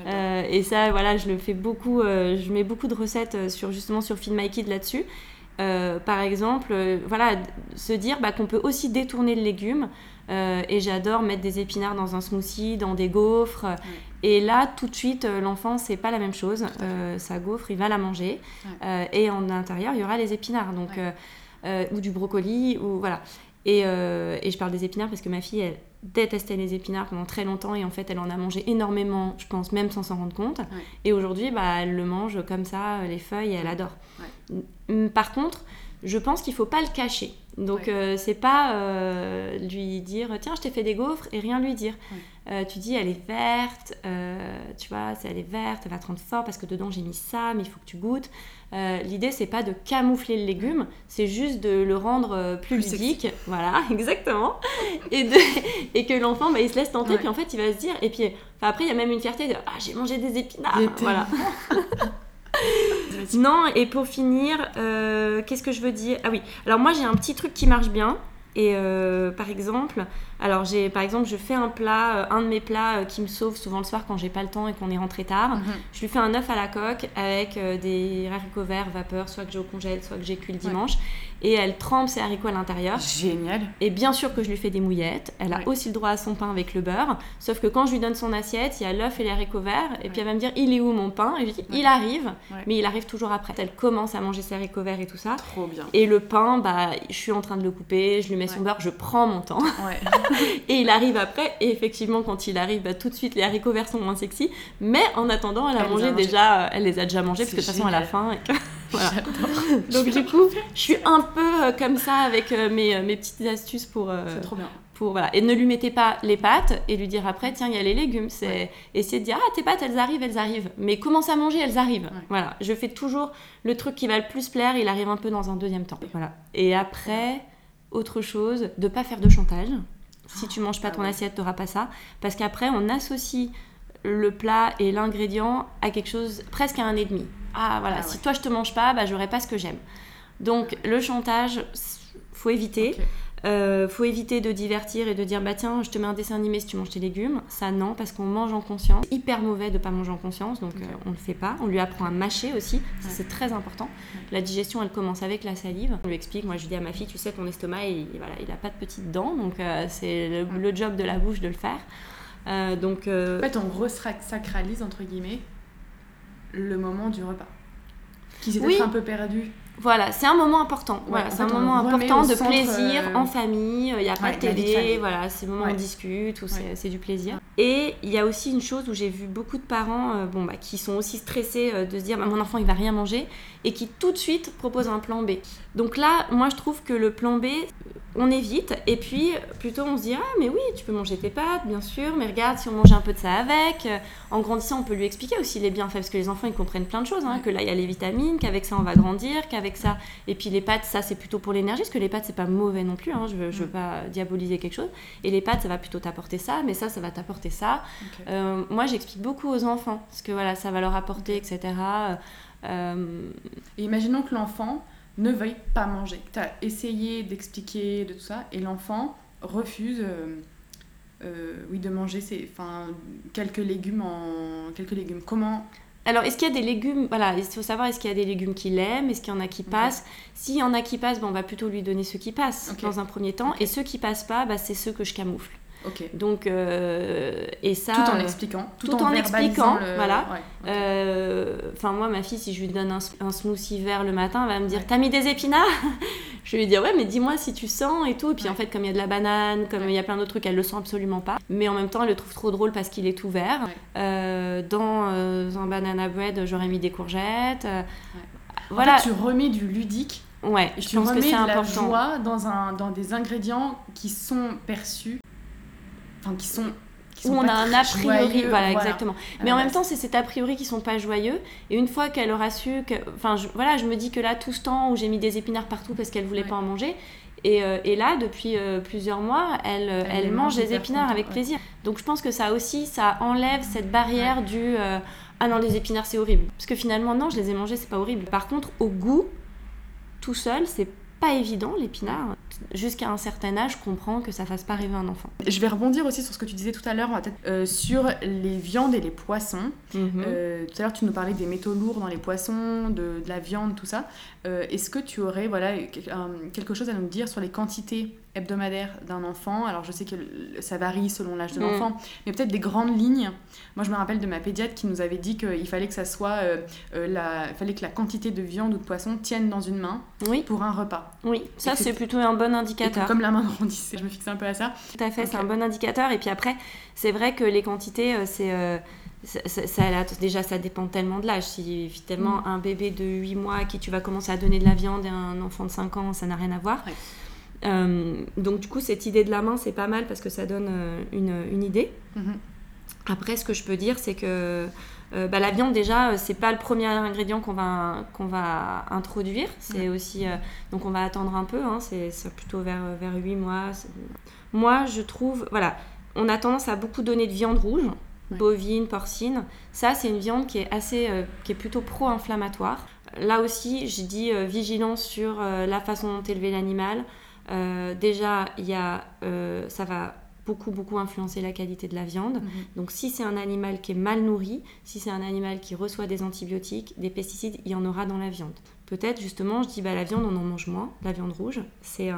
Euh, et ça, voilà, je le fais beaucoup. euh, je mets beaucoup de recettes sur justement sur Feed My Kid là-dessus. Par exemple, voilà, se dire bah, qu'on peut aussi détourner le légume. Et j'adore mettre des épinards dans un smoothie, dans des gaufres. Et là, tout de suite, l'enfant, c'est pas la même chose. sa gaufre, il va la manger. Ouais. Et en intérieur, il y aura les épinards. Donc, Ouais. Euh, ou du brocoli, ou voilà. Et, euh, et je parle des épinards parce que ma fille, elle détestait les épinards pendant très longtemps et en fait, elle en a mangé énormément, je pense, même sans s'en rendre compte. Et aujourd'hui, bah, elle le mange comme ça, les feuilles, et elle adore. Par contre, je pense qu'il faut pas le cacher. Donc euh, c'est pas euh, lui dire tiens je t'ai fait des gaufres et rien lui dire. Euh, tu dis elle est verte, tu vois, elle est verte, elle va te rendre fort parce que dedans j'ai mis ça, mais il faut que tu goûtes. L'idée c'est pas de camoufler le légume, c'est juste de le rendre plus, ludique, voilà <laughs> exactement, et, de, et que l'enfant bah, il se laisse tenter puis en fait il va se dire et puis après il y a même une fierté de ah j'ai mangé des épinards, voilà. <laughs> non, et pour finir, euh, qu'est-ce que je veux dire? Ah oui, alors moi j'ai un petit truc qui marche bien. Et euh, par exemple, alors j'ai par exemple je fais un plat, euh, un de mes plats qui me sauve souvent le soir quand j'ai pas le temps et qu'on est rentré tard. Mhm. Je lui fais un œuf à la coque avec des haricots verts vapeur, soit que j'ai au congèle, soit que j'ai cuit le dimanche et elle trempe ses haricots à l'intérieur. Génial. Et bien sûr que je lui fais des mouillettes. Elle a aussi le droit à son pain avec le beurre. Sauf que quand je lui donne son assiette, il y a l'œuf et les haricots verts. Et puis elle va me dire il est où mon pain Et je lui dis il arrive, mais il arrive toujours après. Elle commence à manger ses haricots verts et tout ça. Trop bien. Et le pain, bah, je suis en train de le couper, je lui mets son beurre, je prends mon temps. <laughs> et il arrive après. Et effectivement, quand il arrive, bah, tout de suite les haricots verts sont moins sexy. Mais en attendant, elle a mangé déjà, elle les a déjà mangés parce que de toute façon elle a faim. Et <laughs> <laughs> Donc du coup, je suis un peu euh, comme ça avec euh, mes, euh, mes, petites astuces pour. c'est trop bien. Pour, voilà. Et ne lui mettez pas les pâtes et lui dire après, tiens, il y a les légumes. C'est essayer de dire, ah, tes pâtes, elles arrivent, elles arrivent. Mais commence à manger, elles arrivent. Voilà. Je fais toujours le truc qui va le plus plaire, il arrive un peu dans un deuxième temps. Voilà. Et après, autre chose, de pas faire de chantage. Si tu manges pas ah ton assiette, tu n'auras pas ça. Parce qu'après, on associe le plat et l'ingrédient à quelque chose presque à un ennemi. Ah voilà, ah si toi je te mange pas, bah j'aurai pas ce que j'aime. Donc le chantage, faut éviter. Euh, faut éviter de divertir et de dire bah tiens je te mets un dessin animé si tu manges tes légumes. Ça non parce qu'on mange en conscience. C'est hyper mauvais de pas manger en conscience donc euh, on le fait pas. On lui apprend à mâcher aussi. C'est très important. La digestion elle commence avec la salive. On lui explique moi je dis à ma fille tu sais ton estomac il, voilà il a pas de petites dents donc euh, c'est le, job de la bouche de le faire donc en fait on resacralise entre guillemets le moment du repas. Qui s'est oui. un peu perdu. Voilà, c'est un moment important. voilà, c'est un moment important de plaisir euh, en famille. Il n'y a pas de télé. Voilà, c'est le moment où on discute, c'est du plaisir. Et il y a aussi une chose où j'ai vu beaucoup de parents euh, bon, bah, qui sont aussi stressés euh, de se dire bah, mon enfant il va rien manger et qui tout de suite proposent un plan B. Donc là, moi je trouve que le plan B, on évite et puis plutôt on se dit ah mais oui tu peux manger tes pâtes bien sûr mais regarde si on mange un peu de ça avec en grandissant on peut lui expliquer aussi les bienfaits parce que les enfants ils comprennent plein de choses hein, que là il y a les vitamines qu'avec ça on va grandir qu'avec ça. Et puis les pâtes ça c'est plutôt pour l'énergie parce que les pâtes c'est pas mauvais non plus hein, je veux, veux pas diaboliser quelque chose. Et les pâtes ça va plutôt t'apporter ça mais ça ça va t'apporter ça. Euh, moi j'explique beaucoup aux enfants parce que voilà ça va leur apporter etc euh, et imaginons que l'enfant ne veuille pas manger. Tu as essayé d'expliquer de tout ça et l'enfant refuse euh, euh, oui, de manger ses, quelques légumes en quelques légumes. Comment alors, est-ce qu'il y a des légumes Voilà, il faut savoir est-ce qu'il y a des légumes qu'il aime, est-ce qu'il y en a qui passent? S'il y en a qui passent, bon, on va plutôt lui donner ceux qui passent dans un premier temps. Et ceux qui passent pas, bah, c'est ceux que je camoufle. Donc, euh, et ça. Tout en expliquant. Tout, en, expliquant, voilà. Euh, enfin, moi, ma fille, si je lui donne un, smoothie vert le matin, elle va me dire T'as mis des épinards? Je vais lui dire Ouais, mais dis-moi si tu sens et tout. Et puis, en fait, comme il y a de la banane, comme il y a plein d'autres trucs, elle le sent absolument pas. Mais en même temps, elle le trouve trop drôle parce qu'il est tout vert. Euh, dans un banana bread, j'aurais mis des courgettes. Voilà. tu remets du ludique. Ouais, je tu pense que c'est important. la joie dans, un, dans des ingrédients qui sont perçus qui sont où on a un a priori, voilà, exactement. Mais en même temps, c'est cet a priori qui sont pas joyeux. Et une fois qu'elle aura su que, enfin, je, voilà, je me dis que là, tout ce temps où j'ai mis des épinards partout parce qu'elle voulait pas en manger, et, euh, et là, depuis euh, plusieurs mois, elle, euh, elle, mange des épinards avec plaisir. Donc, je pense que ça aussi, ça enlève cette barrière du ah non, les épinards c'est horrible. Parce que finalement, non, je les ai mangés, c'est pas horrible. Par contre, au goût, tout seul, c'est pas évident l'épinard. Jusqu'à un certain âge, je comprends que ça fasse pas rêver un enfant. Je vais rebondir aussi sur ce que tu disais tout à l'heure, euh, sur les viandes et les poissons. Mhm. Euh, tout à l'heure, tu nous parlais des métaux lourds dans les poissons, de, la viande, tout ça. Euh, est-ce que tu aurais voilà, quelque chose à nous dire sur les quantités hebdomadaire d'un enfant. Alors je sais que ça varie selon l'âge de Mm. l'enfant, mais peut-être des grandes lignes. Moi je me rappelle de ma pédiatre qui nous avait dit qu'il fallait que ça soit euh, euh, la, il fallait que la quantité de viande ou de poisson tienne dans une main Oui, pour un repas. oui. Ça, c'est plutôt un bon Et que indicateur. comme la main grandissait, je me fixais un peu à ça. Tout à fait, c'est un bon indicateur. Et puis après, c'est vrai que les quantités, euh, c'est. euh, ça, ça- ça- là, déjà, ça dépend tellement de l'âge. Si évidemment Mm. un bébé de 8 mois à qui tu vas commencer à donner de la viande et un enfant de 5 ans, ça n'a rien à voir. Ouais. Euh, donc du coup, cette idée de la main, c'est pas mal parce que ça donne euh, une, une idée. Mhm. Après, ce que je peux dire, c'est que euh, bah, la viande, déjà, c'est pas le premier ingrédient qu'on va, qu'on va introduire. C'est aussi. euh, donc, on va attendre un peu. hein, c'est plutôt vers, vers 8 mois. Moi, je trouve. Voilà. On a tendance à beaucoup donner de viande rouge, Ouais. bovine, porcine. Ça, c'est une viande qui est assez. euh, qui est plutôt pro-inflammatoire. Là aussi, je dis vigilance sur la façon dont élever l'animal. Euh, déjà, y a, euh, ça va beaucoup, beaucoup influencer la qualité de la viande. Mhm. Donc si c'est un animal qui est mal nourri, si c'est un animal qui reçoit des antibiotiques, des pesticides, il y en aura dans la viande. Peut-être justement, je dis bah la viande on en mange moins, la viande rouge, c'est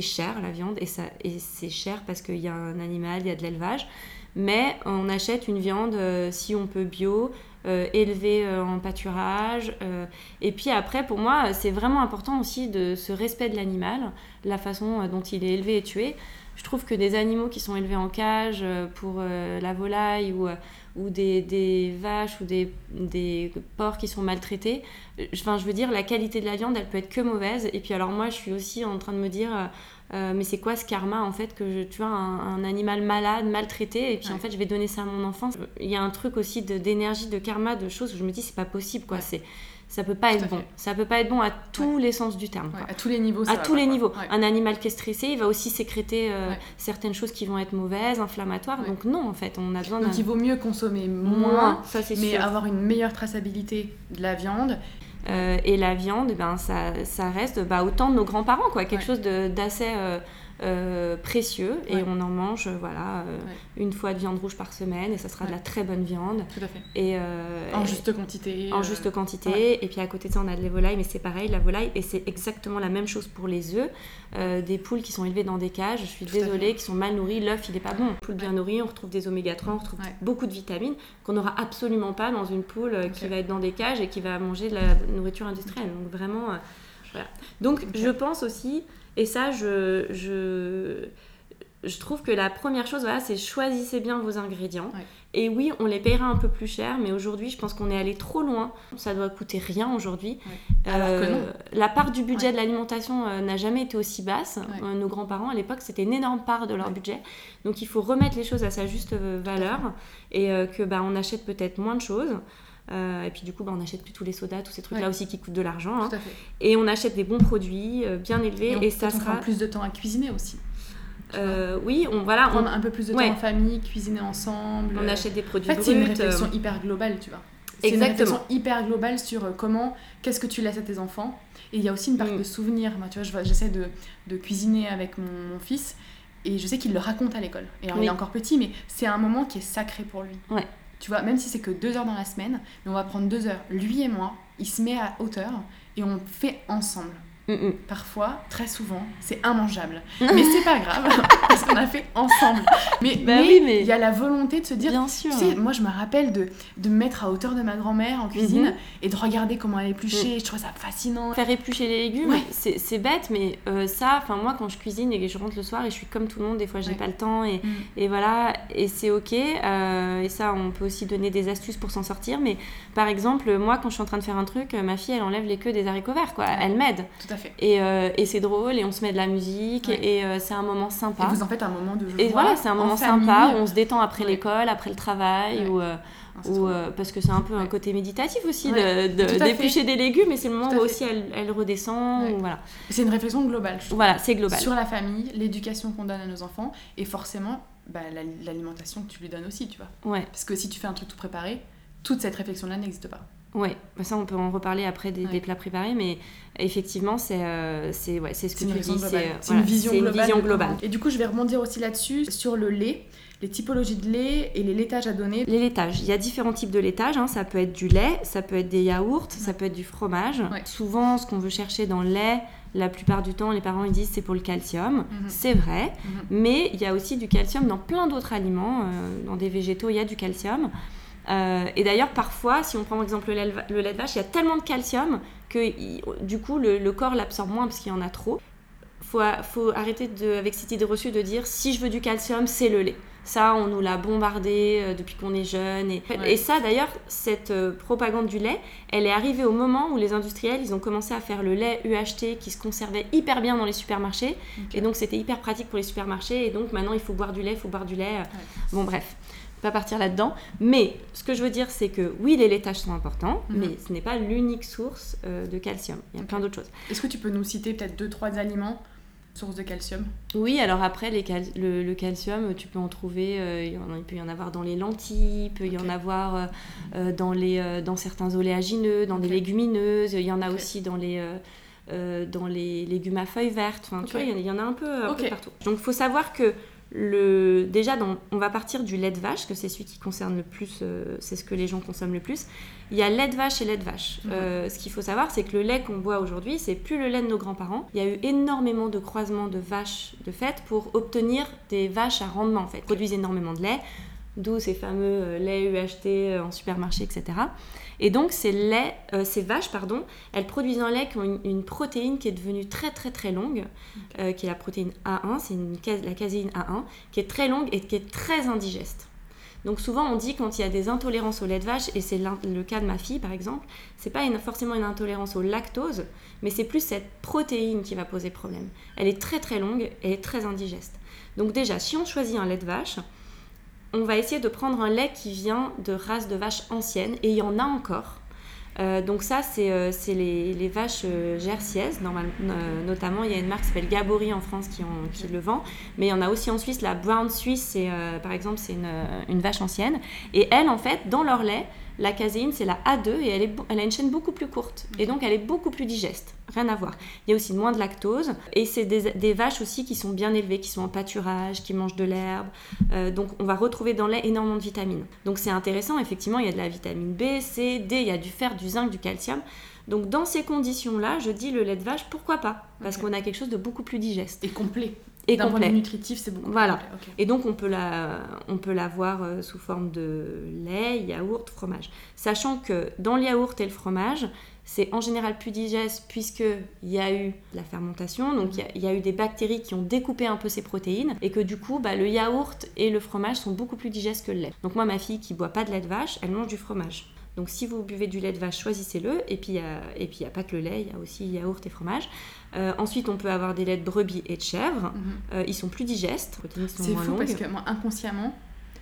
cher la viande et ça et c'est cher parce qu'il y a un animal, il y a de l'élevage. Mais on achète une viande euh, si on peut bio, euh, élevée euh, en pâturage. euh, et puis après, pour moi, c'est vraiment important aussi de ce respect de l'animal, la façon dont il est élevé et tué. Je trouve que des animaux qui sont élevés en cage pour la volaille ou, ou des, des vaches ou des, des porcs qui sont maltraités, enfin, je veux dire, la qualité de la viande, elle peut être que mauvaise. Et puis alors moi, je suis aussi en train de me dire, euh, mais c'est quoi ce karma en fait que je, tu vois un, un animal malade, maltraité, et puis Ouais. en fait je vais donner ça à mon enfant. Il y a un truc aussi d'énergie, de, karma, de choses où je me dis c'est pas possible quoi. Ouais. C'est ça peut pas Tout être bon. fait. Ça peut pas être bon à tous les sens du terme. À tous les niveaux. ça à va tous pas, les niveaux. Un animal qui est stressé, il va aussi sécréter euh, certaines choses qui vont être mauvaises, inflammatoires. Donc non, en fait, on a besoin Donc il vaut mieux consommer moins, moins. Ça, c'est mais sûr. avoir une meilleure traçabilité de la viande. Euh, et la viande, eh ben, ça, ça reste bah, autant de nos grands-parents, quoi. Quelque Ouais. chose de- d'assez euh, précieux. Et on en mange, euh, voilà, euh, Ouais. une fois de viande rouge par semaine. Et ça sera de la très bonne viande. Tout à fait. Et, euh, En juste quantité. en juste quantité. Et puis à côté de ça, on a de la volaille, mais c'est pareil, la volaille, et c'est exactement la même chose pour les œufs. Des poules qui sont élevées dans des cages, je suis Tout désolée, qui sont mal nourries, l'œuf il est pas bon. Poule bien nourrie, on retrouve des oméga 3, on retrouve beaucoup de vitamines qu'on n'aura absolument pas dans une poule qui va être dans des cages et qui va manger de la nourriture industrielle. Donc vraiment, voilà. Donc je pense aussi, et ça je, je, je trouve que la première chose, voilà, c'est choisissez bien vos ingrédients. Ouais. Et oui, on les payera un peu plus cher, mais aujourd'hui, je pense qu'on est allé trop loin. Ça doit coûter rien aujourd'hui. Ouais. Alors que non. La part du budget Ouais. de l'alimentation euh, n'a jamais été aussi basse. Euh, nos grands-parents, à l'époque, c'était une énorme part de leur budget. Donc il faut remettre les choses à sa juste euh, valeur et euh, que bah, on achète peut-être moins de choses. Euh, et puis du coup, bah, on n'achète plus tous les sodas, tous ces trucs-là Ouais. aussi qui coûtent de l'argent. hein. Et on achète des bons produits, euh, bien élevés, on- et, ça peut-être on sera... prend plus de temps à cuisiner aussi. Euh, oui, on, voilà, Prendre on, un peu plus de temps en famille, cuisiner ensemble. on achète des En produits fait, c'est une réflexion hyper globale, tu vois. C'est une Exactement. réflexion hyper globale sur comment, qu'est-ce que tu laisses à tes enfants. Et il y a aussi une part Mm. de souvenirs. Moi, tu vois, je vois- j'essaie de, de cuisiner avec mon, mon fils et je sais qu'il le raconte à l'école. Et alors, Oui. il est encore petit, mais c'est un moment qui est sacré pour lui. Ouais. Tu vois, même si c'est que deux heures dans la semaine, mais on va prendre deux heures, lui et moi, il se met à hauteur et on fait ensemble. Mm, mm. Parfois, très souvent, c'est immangeable. <laughs> mais c'est pas grave, <laughs> parce qu'on a fait ensemble. Mais Bah mais oui, mais- il y a la volonté de se dire, Bien sûr. tu sais, moi je me rappelle de, de me mettre à hauteur de ma grand-mère en cuisine Mhm. et de regarder comment elle épluchait. Je trouve ça fascinant. Faire éplucher les légumes, Ouais. c'est c'est bête, mais euh, ça, enfin moi quand je cuisine et que je rentre le soir et je suis comme tout le monde, des fois j'ai Ouais. pas le temps et, Mm. et voilà, et c'est ok. euh, et ça, on peut aussi donner des astuces pour s'en sortir. Mais par exemple, moi quand je suis en train de faire un truc, ma fille elle enlève les queues des haricots verts, quoi. Ouais. Elle m'aide. Tout à fait. Et, euh, et c'est drôle et on se met de la musique Ouais. et euh, c'est un moment Et sympa. vous en faites un moment de joie. Et voilà, c'est un en moment famille. sympa où on se détend après Ouais. l'école, après le travail, Ouais. ou, euh, Ah, ou, parce que c'est un peu un côté méditatif aussi Ouais, de- de- d'éplucher des légumes, et c'est le moment où aussi elle, elle redescend. Ou voilà. C'est une réflexion globale, je voilà, c'est global. Sur la famille, l'éducation qu'on donne à nos enfants et forcément bah, la- l'alimentation que tu lui donnes aussi, tu vois. Parce que si tu fais un truc tout préparé, toute cette réflexion-là n'existe pas. Ouais. Bah, ça, on peut en reparler après des, Ouais. des plats préparés, mais effectivement, c'est euh, c'est ouais, ce que tu dis. C'est euh, voilà, une vision globale. vision Et du coup, je vais rebondir aussi là-dessus, sur le lait, les typologies de lait et les laitages à donner. Les laitages, il y a différents types de laitage. hein. Ça peut être du lait, ça peut être des yaourts, ça peut être du fromage. Souvent, ce qu'on veut chercher dans le lait, la plupart du temps, les parents ils disent c'est pour le calcium. Mhm. C'est vrai, Mhm. mais il y a aussi du calcium dans plein d'autres aliments. euh, dans des végétaux, il y a du calcium. Euh, et d'ailleurs, parfois, si on prend par exemple le lait, de va- le lait de vache, il y a tellement de calcium que il- du coup, le, le corps l'absorbe moins parce qu'il y en a trop. Faut, faut arrêter de, avec cette idée reçue de dire si je veux du calcium, c'est le lait. Ça, on nous l'a bombardé euh, depuis qu'on est jeune. Et, Ouais. et ça, d'ailleurs, cette euh, propagande du lait, elle est arrivée au moment où les industriels, ils ont commencé à faire le lait UHT qui se conservait hyper bien dans les supermarchés. Et donc, c'était hyper pratique pour les supermarchés. Et donc, maintenant, il faut boire du lait, il faut boire du lait. Bon, bref, pas partir là-dedans. Mais ce que je veux dire, c'est que oui, les laitages sont importants, Mhm. mais ce n'est pas l'unique source euh, de calcium. Il y a plein d'autres choses. Est-ce que tu peux nous citer peut-être deux, trois aliments sources de calcium? Oui, alors après, les cal- le, le calcium, tu peux en trouver, euh, il, en peut y en avoir dans les lentilles, il peut y en avoir euh, dans, les, euh, dans certains oléagineux, dans des Ok. légumineuses, il y en a aussi dans les, dans les légumes à feuilles vertes, enfin, tu vois, il y en a- il y, en a un peu, un peu partout. Donc il faut savoir que le, déjà, dans- on va partir du lait de vache, que c'est celui qui concerne le plus, euh, c'est ce que les gens consomment le plus. Il y a lait de vache et lait de vache. Euh, ce qu'il faut savoir, c'est que le lait qu'on boit aujourd'hui, c'est plus le lait de nos grands-parents. Il y a eu énormément de croisements de vaches de fait pour obtenir des vaches à rendement en fait. Ils produisent énormément de lait, d'où ces fameux euh, laits UHT en supermarché, etc. Et donc ces laits, euh, ces vaches, pardon, elles produisent un lait qui ont une, une protéine qui est devenue très très très longue, euh, qui est la protéine A1, c'est la caséine A1, qui est très longue et qui est très indigeste. Donc souvent on dit quand il y a des intolérances au lait de vache, et c'est le cas de ma fille par exemple, c'est pas une- forcément une intolérance au lactose, mais c'est plus cette protéine qui va poser problème. Elle est très très longue et elle est très indigeste. Donc déjà, si on choisit un lait de vache, on va essayer de prendre un lait qui vient de races de vaches anciennes, et il y en a encore. Euh, donc ça, c'est euh, les, vaches euh, euh, notamment. Il y a une marque qui s'appelle Gabory en France qui, le vend. Mais il y en a aussi en Suisse, la Brown Suisse, par exemple, c'est une, une vache ancienne. Et elle, en fait, dans leur lait, la caséine, c'est la A2 et elle, est, elle a une chaîne beaucoup plus courte. Et donc, elle est beaucoup plus digeste. Rien à voir. Il y a aussi moins de lactose. Et c'est des, des vaches aussi qui sont bien élevées, qui sont en pâturage, qui mangent de l'herbe. Euh, donc, on va retrouver dans le lait énormément de vitamines. Donc, c'est intéressant. Effectivement, il y a de la vitamine B, C, D, il y a du fer, du zinc, du calcium. Donc, dans ces conditions-là, je dis le lait de vache, pourquoi pas? Parce qu'on a quelque chose de beaucoup plus digeste Et complet. Et D'un point de complet. vue nutritif, c'est beaucoup Voilà. complet. Et donc on peut la, on peut l'avoir euh, sous forme de lait, yaourt, fromage. Sachant que dans le yaourt et le fromage, c'est en général plus digeste puisqu'il y a eu la fermentation, donc il y a- il y, a eu des bactéries qui ont découpé un peu ces protéines et que du coup bah, le yaourt et le fromage sont beaucoup plus digestes que le lait. Donc moi ma fille qui boit pas de lait de vache, elle mange du fromage. Donc si vous buvez du lait de vache, choisissez-le. Et puis il a- n'y a pas que le lait, il y a aussi yaourt et fromage. Euh, ensuite on peut avoir des laits de brebis et de chèvre. Mhm. Euh, ils sont plus digestes, C'est fou longues. parce que moi, inconsciemment,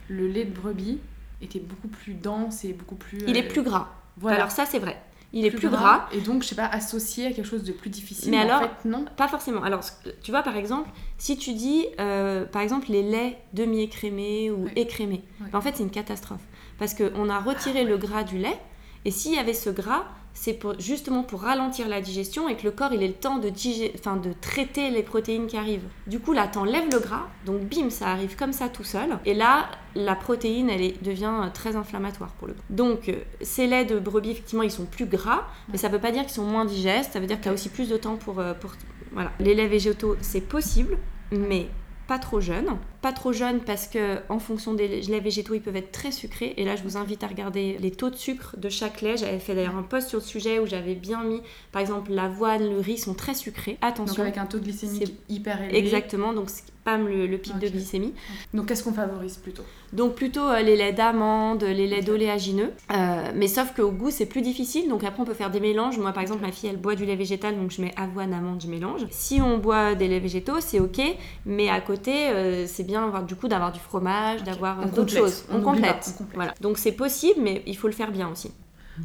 le lait de brebis était beaucoup plus dense et beaucoup plus. Il est euh, plus gras. Voilà. Alors ça c'est vrai. Il est plus, gras. Et donc, je sais pas, associé à quelque chose de plus difficile. Mais en alors- fait, non. Pas forcément. Alors tu vois par exemple, si tu dis par exemple les laits demi-écrémés ou Ouais. écrémés, Ouais. ben, en fait c'est une catastrophe. Parce qu'on a retiré le gras du lait et s'il y avait ce gras, c'est pour, justement pour ralentir la digestion et que le corps il ait le temps de, digé- enfin, de traiter les protéines qui arrivent. Du coup là t'enlèves le gras, donc bim ça arrive comme ça tout seul. Et là la protéine elle est- devient euh, très inflammatoire pour le coup. Donc euh, ces laits de brebis effectivement ils sont plus gras, mais ça veut pas dire qu'ils sont moins digestes, ça veut dire que as aussi plus de temps pour... euh, pour voilà. Les laits végétaux c'est possible, mais pas trop jeune. Pas trop jeune parce que en fonction des laits végétaux, ils peuvent être très sucrés. Et là, je vous invite à regarder les taux de sucre de chaque lait. J'avais fait d'ailleurs un post sur le sujet où j'avais bien mis, par exemple, l'avoine, le riz sont très sucrés. Donc, Attention. avec un taux de glycémie C'est- hyper élevé. Exactement, donc pas le, le pic de glycémie. Donc, qu'est-ce qu'on favorise plutôt? Donc plutôt euh, les laits d'amande, les laits d'oléagineux. Euh, mais sauf qu'au goût, c'est plus difficile. Donc après, on peut faire des mélanges. Moi, par exemple, ma fille, elle boit du lait végétal, donc je mets avoine, amande, je mélange. Si on boit des laits végétaux, c'est ok. Mais à côté, euh, c'est bien avoir, du coup d'avoir du fromage, Ok. d'avoir euh, d'autres choses. On On, n'oublie pas, complète. on. Voilà. Donc c'est possible, mais il faut le faire bien aussi.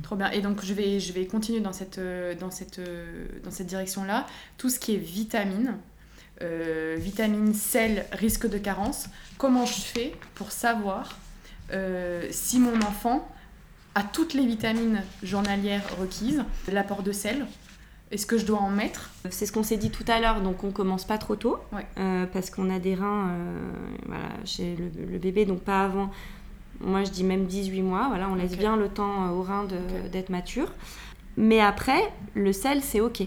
Trop bien. Et donc, je vais, je vais continuer dans cette, euh, dans cette, euh, dans cette direction-là. Tout ce qui est vitamines, euh, vitamines, sel, risque de carence. Comment je fais pour savoir euh, si mon enfant a toutes les vitamines journalières requises, l'apport de sel Est-ce que je dois en mettre C'est ce qu'on s'est dit tout à l'heure, donc on commence pas trop tôt, Ouais. euh, parce qu'on a des reins euh, voilà, chez le, le bébé, donc pas avant, moi je dis même 18 mois, voilà, on laisse bien le temps euh, aux reins d'être mature. Mais après, le sel, c'est ok.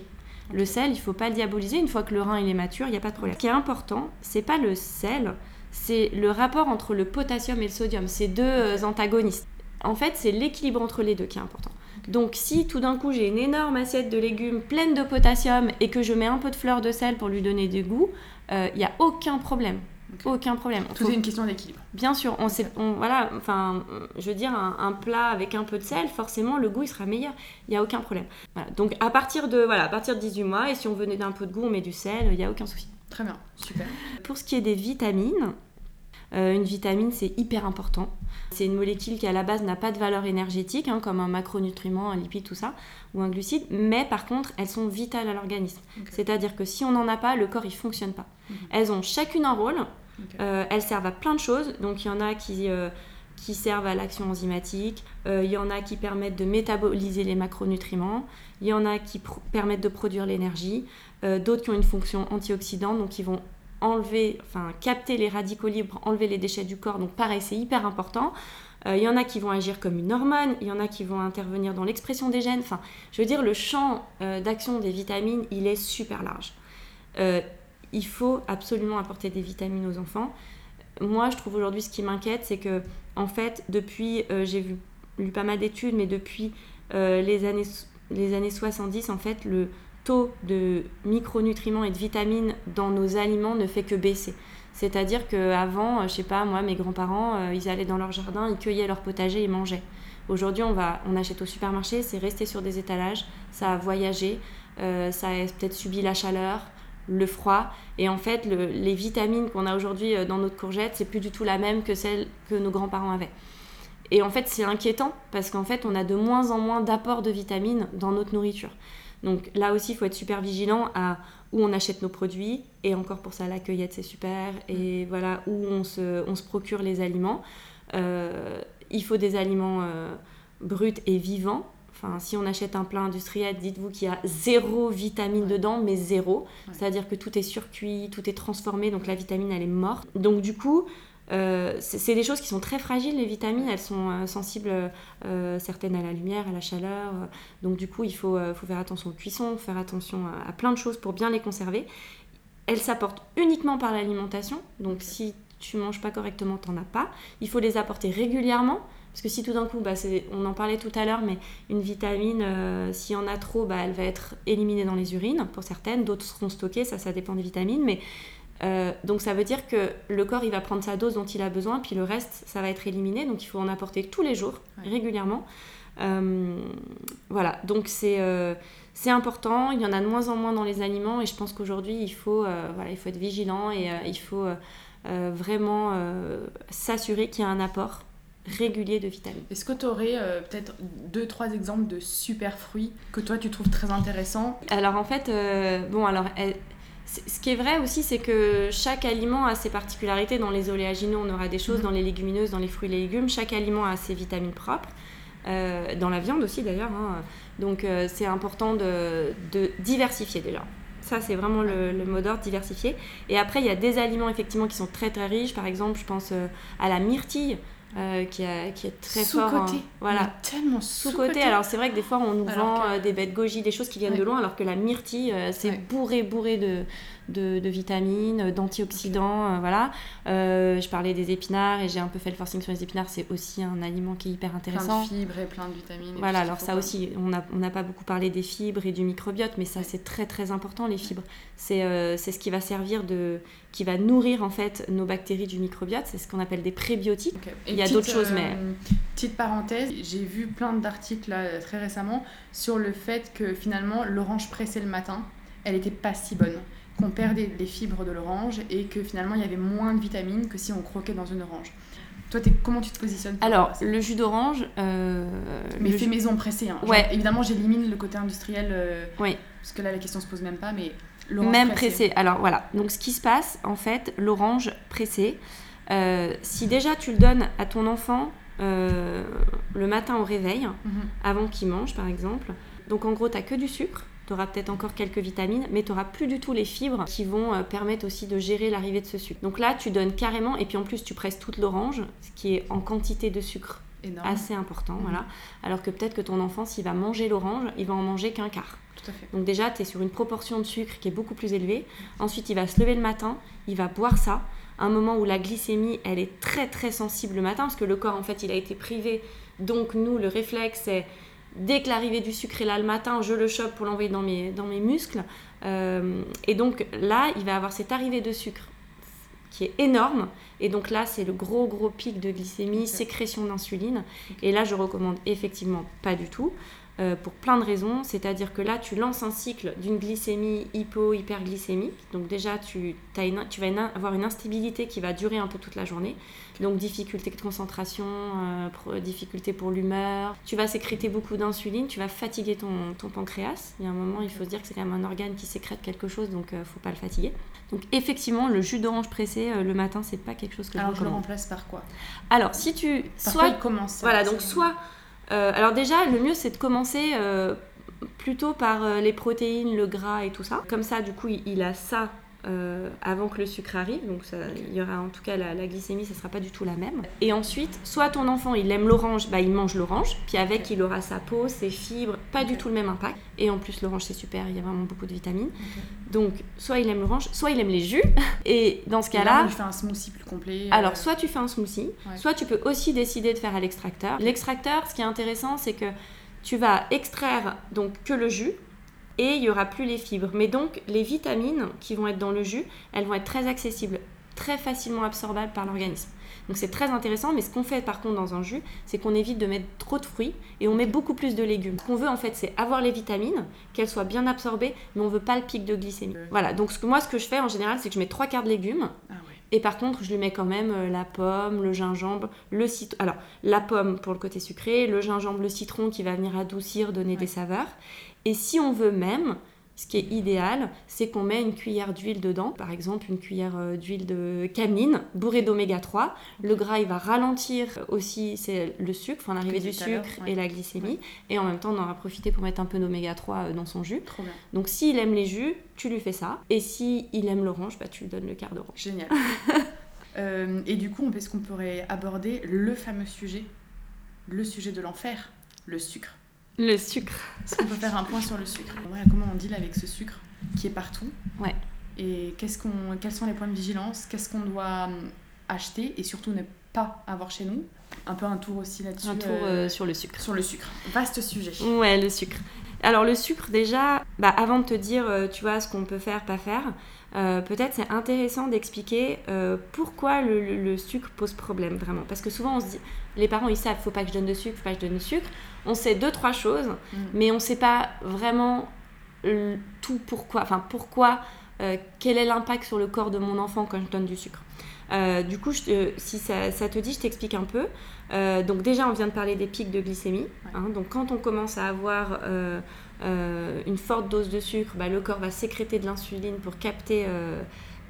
Le sel, il faut pas le diaboliser. Une fois que le rein il est mature, il n'y a pas de problème. Ce qui est important, c'est pas le sel, c'est le rapport entre le potassium et le sodium. C'est deux antagonistes. En fait, c'est l'équilibre entre les deux qui est important. Donc si tout d'un coup j'ai une énorme assiette de légumes pleine de potassium et que je mets un peu de fleur de sel pour lui donner du goût, il euh, n'y a aucun problème. Aucun problème. Tout est une question d'équilibre. Bien sûr, on sait, on, voilà, enfin, je veux dire, un, plat avec un peu de sel, forcément, le goût il sera meilleur. Il n'y a aucun problème. Donc à partir de voilà, à partir de 18 mois, et si on venait d'un peu de goût, on met du sel, il n'y a aucun souci. Très bien, super. Pour ce qui est des vitamines, euh, une vitamine, c'est hyper important. C'est une molécule qui à la base n'a pas de valeur énergétique, hein, comme un macronutriment, un lipide, tout ça, ou un glucide, mais par contre, elles sont vitales à l'organisme. C'est-à-dire que si on n'en a pas, le corps, il fonctionne pas. Mhm. Elles ont chacune un rôle, euh, elles servent à plein de choses, donc il y en a qui... Euh, qui servent à l'action enzymatique, il y en a qui permettent de métaboliser les macronutriments, il y en a qui permettent de produire l'énergie, d'autres qui ont une fonction antioxydante, donc qui vont enlever, enfin capter les radicaux libres, enlever les déchets du corps. Donc pareil, c'est hyper important. Il euh, y en a qui vont agir comme une hormone, il y en a qui vont intervenir dans l'expression des gènes. Enfin, je veux dire, le champ euh, d'action des vitamines, il est super large. Euh, il faut absolument apporter des vitamines aux enfants. Moi, je trouve aujourd'hui ce qui m'inquiète, c'est que, en fait, depuis, j'ai lu pas mal d'études, mais depuis les, années, les années 70, en fait, le, taux de micronutriments et de vitamines dans nos aliments ne fait que baisser. C'est-à-dire qu'avant, euh, je sais pas, moi, mes grands-parents, euh, ils allaient dans leur jardin, ils cueillaient leur potager, ils mangeaient. Aujourd'hui, on, va, on achète au supermarché, c'est resté sur des étalages, ça a voyagé, euh, ça a peut-être subi la chaleur, le froid. Et en fait, les vitamines qu'on a aujourd'hui dans notre courgette, c'est plus du tout la même que celle que nos grands-parents avaient. Et en fait, c'est inquiétant parce qu'en fait, on a de moins en moins d'apports de vitamines dans notre nourriture. Donc là aussi, il faut être super vigilant à où on achète nos produits. Et encore pour ça, la cueillette, c'est super. Et mm. voilà, où on se, on se procure les aliments. Euh, il faut des aliments euh, bruts et vivants. Enfin, si on achète un plat industriel, dites-vous qu'il y a zéro vitamine dedans, mais zéro. C'est-à-dire que tout est surcuit, tout est transformé, donc la vitamine, elle est morte. Donc du coup, euh, c'est des choses qui sont très fragiles, les vitamines, elles sont euh, sensibles euh, certaines à la lumière, à la chaleur. donc du coup, il faut, faire attention aux cuissons, faire attention à, plein de choses pour bien les conserver. Elles s'apportent uniquement par l'alimentation, donc si tu manges pas correctement, t'en as pas. Il faut les apporter régulièrement. Parce que si tout d'un coup, bah, on en parlait tout à l'heure, mais une vitamine, s'il y en a trop, bah, elle va être éliminée dans les urines pour certaines, d'autres seront stockées, ça, ça dépend des vitamines. Mais euh, donc ça veut dire que le corps il va prendre sa dose dont il a besoin, puis le reste ça va être éliminé, donc il faut en apporter tous les jours, régulièrement. Euh, voilà, donc euh, c'est important, il y en a de moins en moins dans les aliments et je pense qu'aujourd'hui il, faut voilà, il faut être vigilant et il faut vraiment s'assurer qu'il y a un apport régulier de vitamines. Est-ce que tu aurais peut-être deux, trois exemples de super fruits que toi tu trouves très intéressants? Alors en fait, bon alors... Ce qui est vrai aussi, c'est que chaque aliment a ses particularités. Dans les oléagineux, on aura des choses, mhm. dans les légumineuses, dans les fruits et les légumes, chaque aliment a ses vitamines propres. Euh, dans la viande aussi d'ailleurs. Hein. Donc euh, c'est important de, diversifier déjà. Ça, c'est vraiment le, mot d'ordre, diversifier. Et après, il y a des aliments effectivement qui sont très très riches. Par exemple, je pense euh, à la myrtille. Euh, qui, qui, est très sous fort. Côté. Voilà. Tellement sous-côté. Alors c'est vrai que des fois on nous vend euh, des bêtes goji, des choses qui viennent de loin, alors que la myrtille, euh, c'est bourré, bourré de, de, vitamines, d'antioxydants, voilà. je parlais des épinards et j'ai un peu fait le forcing sur les épinards, c'est aussi un aliment qui est hyper intéressant. Plein de fibres et plein de vitamines. Voilà, alors ça aussi, on n'a on pas beaucoup parlé des fibres et du microbiote, mais ça c'est très très important les fibres. C'est ce qui va servir de qui va nourrir en fait nos bactéries du microbiote. C'est ce qu'on appelle des prébiotiques. Il y a d'autres choses, mais euh, petite parenthèse, j'ai vu plein d'articles très récemment sur le fait que finalement l'orange pressée le matin, elle était pas si bonne, qu'on perdait les fibres de l'orange et que finalement il y avait moins de vitamines que si on croquait dans une orange. Toi, comment tu te positionnes Alors, le jus d'orange. Euh, mais fait maison pressé. Hein. ouais. Évidemment, j'élimine le côté industriel. Euh, oui. Parce que là, la question se pose même pas, mais même pressé. Alors voilà, donc ce qui se passe, en fait, l'orange pressé, euh, si déjà tu le donnes à ton enfant euh, le matin au réveil, mhm. avant qu'il mange par exemple, donc en gros, tu n'as que du sucre, tu auras peut-être encore quelques vitamines, mais tu n'auras plus du tout les fibres qui vont euh, permettre aussi de gérer l'arrivée de ce sucre. Donc là, tu donnes carrément, et puis en plus, tu presses toute l'orange, ce qui est en quantité de sucre assez important, mhm. voilà. Alors que peut-être que ton enfant, s'il va manger l'orange, il va en manger qu'un quart. Tout à fait. Donc déjà, tu es sur une proportion de sucre qui est beaucoup plus élevée. Ensuite, il va se lever le matin, il va boire ça, un moment où la glycémie, elle est très très sensible le matin, parce que le corps, en fait, il a été privé. Donc nous, le réflexe, c'est dès que l'arrivée du sucre est là le matin, je le chope pour l'envoyer dans mes, dans mes muscles. Euh, et donc là, il va avoir cette arrivée de sucre qui est énorme. Et donc là, c'est le gros, gros pic de glycémie, sécrétion d'insuline. Et là, je recommande effectivement pas du tout. Euh, pour plein de raisons. C'est-à-dire que là, tu lances un cycle d'une glycémie hypo-hyperglycémique. Donc déjà, tu, as tu vas avoir une instabilité qui va durer un peu toute la journée. Donc difficulté de concentration, euh, difficulté pour l'humeur. Tu vas sécréter beaucoup d'insuline, tu vas fatiguer ton, ton, pancréas. Il y a un moment, il faut se dire que c'est quand même un organe qui sécrète quelque chose, donc ne euh, faut pas le fatiguer. Donc effectivement, le jus d'orange pressé le matin, c'est pas quelque chose que Alors je je le remplace par quoi? Alors si tu... Par soit, il commence Voilà, donc soit alors déjà, le mieux c'est de commencer euh, plutôt par euh, les protéines, le gras et tout ça. Comme ça, du coup, il a ça euh, avant que le sucre arrive. Donc ça, il y aura en tout cas la, glycémie, ça sera pas du tout la même. Et ensuite, soit ton enfant il aime l'orange, bah il mange l'orange, puis avec il aura sa peau, ses fibres, pas du tout le même impact. Et en plus l'orange c'est super, il y a vraiment beaucoup de vitamines. Donc soit il aime l'orange, soit il aime les jus. <laughs> Et dans ce cas-là, tu fais un smoothie plus complet. Euh, Alors soit tu fais un smoothie, soit tu peux aussi décider de faire à l'extracteur. L'extracteur, ce qui est intéressant, c'est que tu vas extraire donc que le jus et il y aura plus les fibres. Mais donc les vitamines qui vont être dans le jus, elles vont être très accessibles, très facilement absorbables par l'organisme. Donc c'est très intéressant, mais ce qu'on fait par contre dans un jus, c'est qu'on évite de mettre trop de fruits et on met beaucoup plus de légumes. Ce qu'on veut en fait, c'est avoir les vitamines, qu'elles soient bien absorbées, mais on veut pas le pic de glycémie. Voilà, donc ce que, moi ce que je fais en général, c'est que je mets trois quarts de légumes. Ah et par contre, je lui mets quand même euh, la pomme, le gingembre, le citron. Alors, la pomme pour le côté sucré, le gingembre, le citron qui va venir adoucir, donner des saveurs. Et si on veut même, ce qui est idéal, c'est qu'on met une cuillère d'huile dedans, par exemple une cuillère euh, d'huile de canine bourrée d'oméga 3. Le gras, il va ralentir aussi c'est le sucre, enfin l'arrivée du sucre et la glycémie. Et en même temps, on aura profité pour mettre un peu d'oméga 3 euh, dans son jus. Donc s'il aime les jus, tu lui fais ça. Et s'il il aime l'orange, bah, tu lui donnes le quart d'orange. Génial. <laughs> Euh, et du coup, est-ce qu'on pourrait aborder le fameux sujet, le sujet de l'enfer, le sucre le sucre. Est-ce qu'on peut faire un point sur le sucre? Comment on deal avec ce sucre qui est partout Ouais. Et qu'est-ce qu'on, quels sont les points de vigilance? Qu'est-ce qu'on doit hum, acheter et surtout ne pas avoir chez nous? Un peu un tour aussi là-dessus. Un tour euh, sur le sucre. Sur le sucre. Vaste sujet. Ouais, le sucre. Alors le sucre déjà, bah, avant de te dire, euh, tu vois, ce qu'on peut faire, pas faire, euh, peut-être c'est intéressant d'expliquer pourquoi le, sucre pose problème vraiment. Parce que souvent on se dit, les parents ils savent, faut pas que je donne de sucre, faut pas que je donne de sucre. On sait deux trois choses, mm. mais on sait pas vraiment tout pourquoi. Enfin pourquoi, quel est l'impact sur le corps de mon enfant quand je donne du sucre. Euh, du coup, si ça, te dit, je t'explique un peu. Euh, donc déjà, on vient de parler des pics de glycémie. Hein. donc quand on commence à avoir euh, une forte dose de sucre, bah, le corps va sécréter de l'insuline pour capter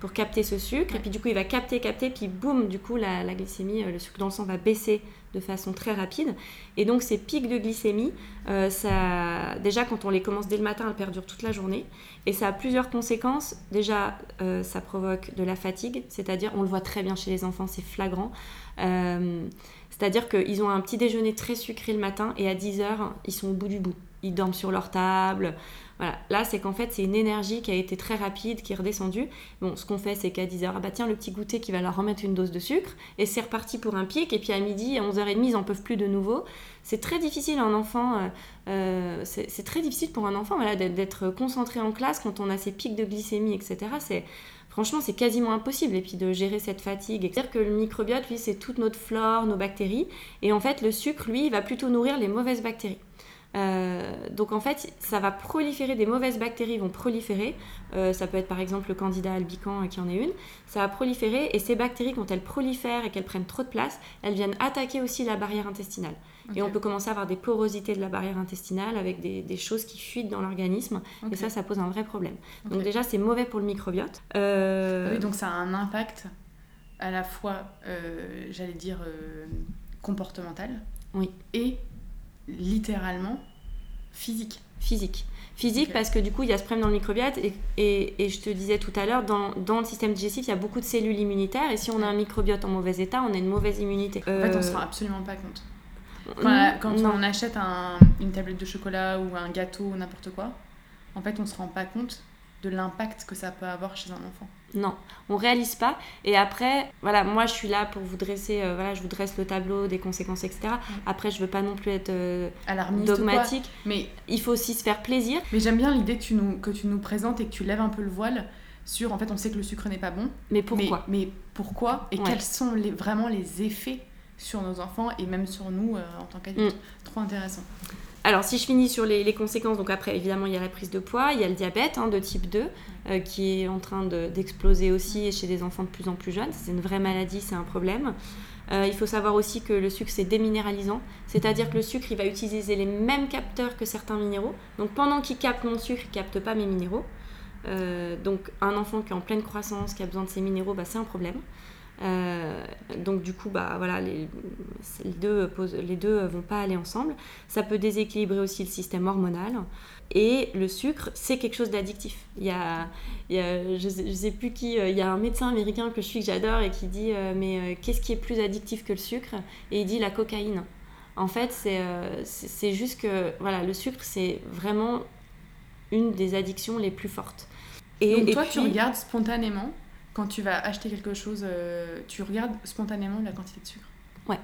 pour capter ce sucre. Et puis du coup, il va capter, capter, puis boum, du coup, la, glycémie, le sucre dans le sang va baisser de façon très rapide. Et donc ces pics de glycémie, ça, déjà quand on les commence dès le matin, elles perdurent toute la journée. Et ça a plusieurs conséquences. Déjà, euh, ça provoque de la fatigue, c'est-à-dire, on le voit très bien chez les enfants, c'est flagrant. Euh, c'est-à-dire qu'ils ont un petit déjeuner très sucré le matin et à 10h, ils sont au bout du bout. Ils dorment sur leur table. Voilà. Là, c'est qu'en fait, c'est une énergie qui a été très rapide, qui est redescendue. Bon, ce qu'on fait, c'est qu'à 10h, ah bah tiens, le petit goûter qui va leur remettre une dose de sucre, et c'est reparti pour un pic, et puis à midi, à 11h30, ils n'en peuvent plus de nouveau. C'est très difficile, un enfant, euh, euh, c'est très difficile pour un enfant voilà, d'être concentré en classe quand on a ces pics de glycémie, etc. C'est franchement, c'est quasiment impossible. Et puis de gérer cette fatigue. C'est-à-dire que le microbiote, lui, c'est toute notre flore, nos bactéries. Et en fait, le sucre, lui, va plutôt nourrir les mauvaises bactéries. Euh, donc en fait, ça va proliférer, des mauvaises bactéries vont proliférer. Euh, ça peut être par exemple le candidat albican euh, qui en est une. Ça va proliférer et ces bactéries, quand elles prolifèrent et qu'elles prennent trop de place, elles viennent attaquer aussi la barrière intestinale. Et on peut commencer à avoir des porosités de la barrière intestinale avec des, choses qui fuitent dans l'organisme. Et ça, ça pose un vrai problème. Donc déjà, c'est mauvais pour le microbiote. Oui, donc ça a un impact à la fois, j'allais dire, comportemental oui. et littéralement physique. Physique. Physique parce que du coup, il y a ce problème dans le microbiote et, et, je te disais tout à l'heure, dans, dans, le système digestif, il y a beaucoup de cellules immunitaires et si on a un microbiote en mauvais état, on a une mauvaise immunité. En fait, on ne se euh, rend absolument pas compte. quand on achète un, une tablette de chocolat ou un gâteau ou n'importe quoi, en fait, on se rend pas compte de l'impact que ça peut avoir chez un enfant. Non, on réalise pas. Et après, voilà, moi je suis là pour vous dresser, euh, voilà, je vous dresse le tableau des conséquences, etc. Après, je veux pas non plus être euh, dogmatique, mais il faut aussi se faire plaisir. Mais j'aime bien l'idée que tu nous que tu nous présentes et que tu lèves un peu le voile sur, en fait, on sait que le sucre n'est pas bon. Mais pourquoi mais, pourquoi et quels sont les, vraiment les effets sur nos enfants et même sur nous euh, en tant qu'adultes. Mm. Trop intéressant. Alors, si je finis sur les, conséquences, donc après, évidemment, il y a la prise de poids, il y a le diabète hein, de type 2, euh, qui est en train d'exploser aussi chez des enfants de plus en plus jeunes. C'est une vraie maladie, c'est un problème. Euh, il faut savoir aussi que le sucre, c'est déminéralisant, c'est-à-dire que le sucre, il va utiliser les mêmes capteurs que certains minéraux. Donc, pendant qu'il capte mon sucre, il capte pas mes minéraux. Euh, donc, un enfant qui est en pleine croissance, qui a besoin de ses minéraux, bah, c'est un problème. Euh, donc du coup, bah, voilà, les, les, deux les deux vont pas aller ensemble. Ça peut déséquilibrer aussi le système hormonal. Et le sucre, c'est quelque chose d'addictif. Il y a, il y a je, sais, sais, plus qui, euh, il y a un médecin américain que je suis, que j'adore, et qui dit euh, Mais qu'est-ce qui est plus addictif que le sucre? Et il dit la cocaïne. En fait, c'est juste que voilà, le sucre, c'est vraiment une des addictions les plus fortes. Et, Donc toi, tu regardes spontanément? Quand tu vas acheter quelque chose, euh, tu regardes spontanément la quantité de sucre. Ouais.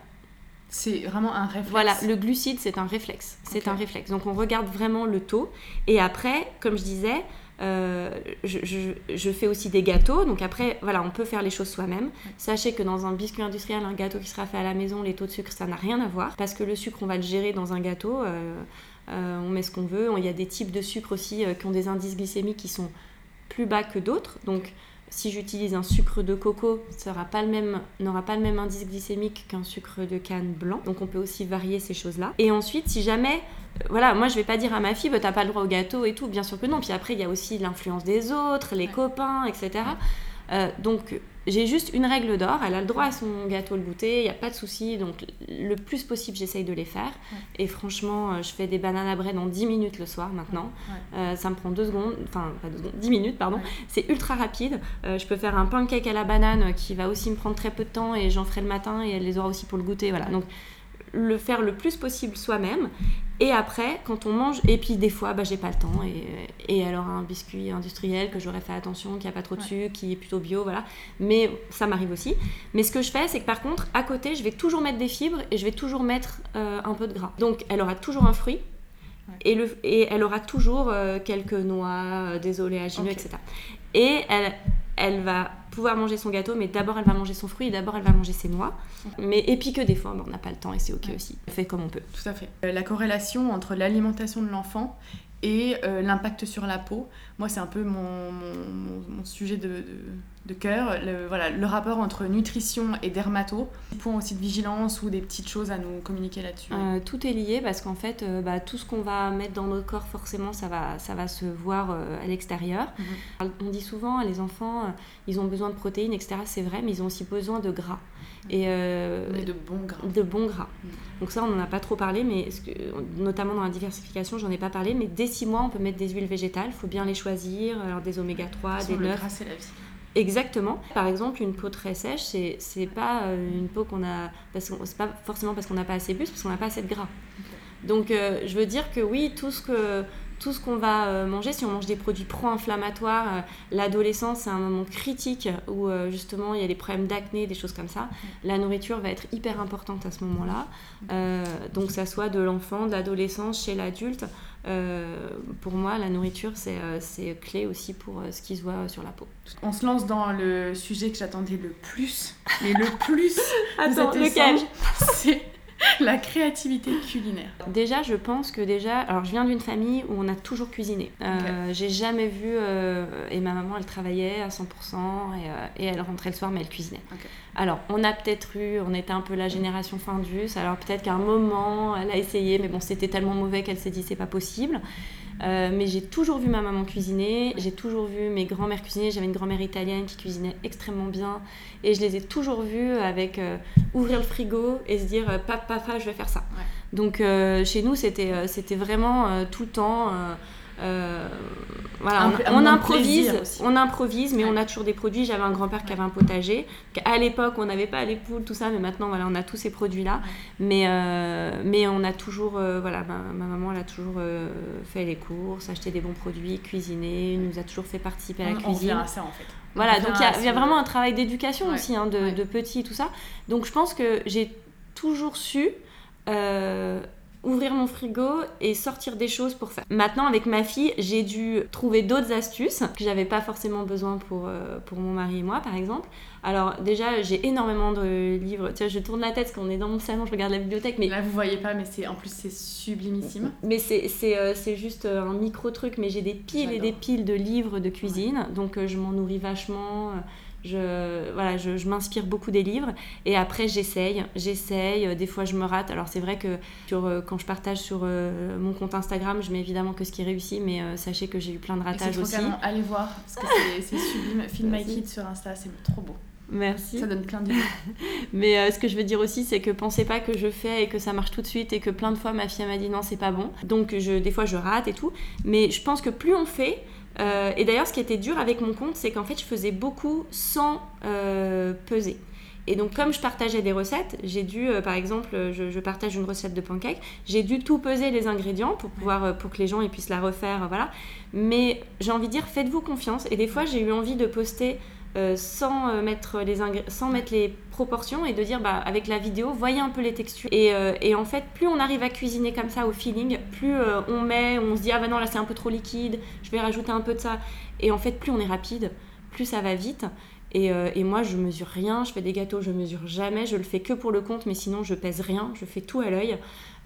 C'est vraiment un réflexe. Voilà, le glucide, c'est un réflexe. C'est un réflexe. Donc on regarde vraiment le taux. Et après, comme je disais, euh, je, fais aussi des gâteaux. Donc après, voilà, on peut faire les choses soi-même. Sachez que dans un biscuit industriel, un gâteau qui sera fait à la maison, les taux de sucre, ça n'a rien à voir. Parce que le sucre, on va le gérer dans un gâteau. Euh, on met ce qu'on veut. Il y a des types de sucre aussi qui ont des indices glycémiques qui sont plus bas que d'autres. Donc si j'utilise un sucre de coco, ça n'aura pas, le même, pas le même indice glycémique qu'un sucre de canne blanc. Donc on peut aussi varier ces choses-là. Et ensuite, si jamais euh, voilà, moi je vais pas dire à ma fille, bah, t'as pas le droit au gâteau et tout, bien sûr que non. Puis après, il y a aussi l'influence des autres, les copains, etc. Euh, donc j'ai juste une règle d'or, elle a le droit à son gâteau le goûter, il n'y a pas de souci, donc le plus possible j'essaye de les faire. Et franchement, euh, je fais des bananes à bread en 10 minutes le soir maintenant. Euh, ça me prend 2 secondes, enfin pas 2 secondes, 10 minutes pardon. C'est ultra rapide. je peux faire un pancake à la banane qui va aussi me prendre très peu de temps et j'en ferai le matin et elle les aura aussi pour le goûter. Voilà. Donc le faire le plus possible soi-même. Et après, quand on mange, et puis des fois, bah, j'ai pas le temps. Et, et, alors, un biscuit industriel que j'aurais fait attention, qui a pas trop de sucre, qui est plutôt bio, voilà. Mais ça m'arrive aussi. Mais ce que je fais, c'est que par contre, à côté, je vais toujours mettre des fibres et je vais toujours mettre euh, un peu de gras. Donc, elle aura toujours un fruit. Et, le, et elle aura toujours euh, quelques noix, euh, des oléagineux, etc. Et elle, elle va pouvoir manger son gâteau, mais d'abord elle va manger son fruit d'abord elle va manger ses noix. Mais et puis que des fois, on n'a pas le temps et c'est ok aussi. On fait comme on peut. Tout à fait. Euh, la corrélation entre l'alimentation de l'enfant et euh, l'impact sur la peau, moi c'est un peu mon, mon, sujet de de cœur, le, voilà, le rapport entre nutrition et dermato, des points aussi de vigilance ou des petites choses à nous communiquer là-dessus euh, Tout est lié parce qu'en fait, euh, bah, tout ce qu'on va mettre dans notre corps, forcément, ça va, ça va se voir euh, à l'extérieur. Mhm. On dit souvent, les enfants, ils ont besoin de protéines, etc. C'est vrai, mais ils ont aussi besoin de gras. Mhm. Et de bons gras. De bons gras. Mhm. Donc ça, on n'en a pas trop parlé, mais notamment dans la diversification, j'en ai pas parlé, mais dès 6 mois, on peut mettre des huiles végétales, il faut bien les choisir, alors des oméga 3, des 9. Le gras, c'est la vie. Exactement. Par exemple, une peau très sèche, c'est, c'est pas euh, une peau qu'on a. Parce c'est pas forcément parce qu'on n'a pas assez bu, c'est parce qu'on n'a pas assez de gras. Donc, euh, je veux dire que oui, tout ce que tout ce qu'on va euh, manger, si on mange des produits pro-inflammatoires, l'adolescence c'est un moment critique où justement il y a des problèmes d'acné, des choses comme ça. La nourriture va être hyper importante à ce moment-là. donc ça soit de l'enfant, de l'adolescence, chez l'adulte. Euh, pour moi, la nourriture, c'est euh, clé aussi pour euh, ce qui se voit sur la peau. On se lance dans le sujet que j'attendais le plus. Mais le plus <laughs> Attends, lequel <laughs> C'est <laughs> la créativité culinaire. Déjà, je pense que déjà, alors je viens d'une famille où on a toujours cuisiné. J'ai jamais vu, et ma maman elle travaillait à 100% et, et, elle rentrait le soir mais elle cuisinait. Alors, on a peut-être eu, on était un peu la génération Findus, alors peut-être qu'à un moment, elle a essayé, mais bon, c'était tellement mauvais qu'elle s'est dit c'est pas possible. Euh, mais j'ai toujours vu ma maman cuisiner, j'ai toujours vu mes grands-mères cuisiner. J'avais une grand-mère italienne qui cuisinait extrêmement bien. Et je les ai toujours vues avec euh, ouvrir le frigo et se dire euh, Papa, papa, je vais faire ça. Donc chez nous, c'était, c'était vraiment tout le temps voilà, on, improvise, on improvise, mais on a toujours des produits. J'avais un grand-père qui avait un potager. À l'époque, on n'avait pas les poules, tout ça, mais maintenant, voilà, on a tous ces produits-là. Mais, mais on a toujours, voilà, ma, maman, elle a toujours fait les courses, acheté des bons produits, cuisiné, nous a toujours fait participer à la cuisine. On à ça, en fait. Voilà, donc il y, a vraiment un travail d'éducation aussi, hein, de, de petits, tout ça. Donc je pense que j'ai toujours su euh, ouvrir mon frigo et sortir des choses pour faire. Maintenant, avec ma fille, j'ai dû trouver d'autres astuces que j'avais pas forcément besoin pour, euh, pour mon mari et moi, par exemple. Alors, déjà, j'ai énormément de livres. Tiens, je tourne la tête parce qu'on est dans mon salon, je regarde la bibliothèque. Mais... Là, vous voyez pas, mais c'est en plus, c'est sublimissime. Mais c'est euh, juste un micro truc, mais j'ai des piles et des piles de livres de cuisine. Donc, je m'en nourris vachement je, voilà, je, je m'inspire beaucoup des livres et après j'essaye, j'essaye, des fois je me rate. Alors c'est vrai que sur, euh, quand je partage sur euh, mon compte Instagram, je mets évidemment que ce qui réussit, mais euh, sachez que j'ai eu plein de ratages aussi. Allez voir, parce que c'est sublime. <laughs> Film My Kid sur Insta, c'est trop beau. Merci. Ça donne plein d'idées. <laughs> Mais ce que je veux dire aussi, c'est que pensez pas que je fais et que ça marche tout de suite et que plein de fois ma fille m'a dit non, c'est pas bon. Donc je, des fois je rate et tout. Mais je pense que plus on fait, euh, et d'ailleurs, ce qui était dur avec mon compte, c'est qu'en fait, je faisais beaucoup sans euh, peser. Et donc, comme je partageais des recettes, j'ai dû, euh, par exemple, je, partage une recette de pancake, j'ai dû tout peser les ingrédients pour pouvoir, pour que les gens puissent la refaire, voilà. Mais j'ai envie de dire, faites-vous confiance. Et des fois, j'ai eu envie de poster euh, sans, euh, mettre les sans mettre les proportions et de dire bah, avec la vidéo, voyez un peu les textures. Et, euh, et en fait, plus on arrive à cuisiner comme ça au feeling, plus on met, on se dit ah bah non là c'est un peu trop liquide, je vais rajouter un peu de ça. Et en fait, plus on est rapide, plus ça va vite. Et, et, moi, je mesure rien, je fais des gâteaux, je mesure jamais, je le fais que pour le compte, mais sinon je pèse rien, je fais tout à l'œil.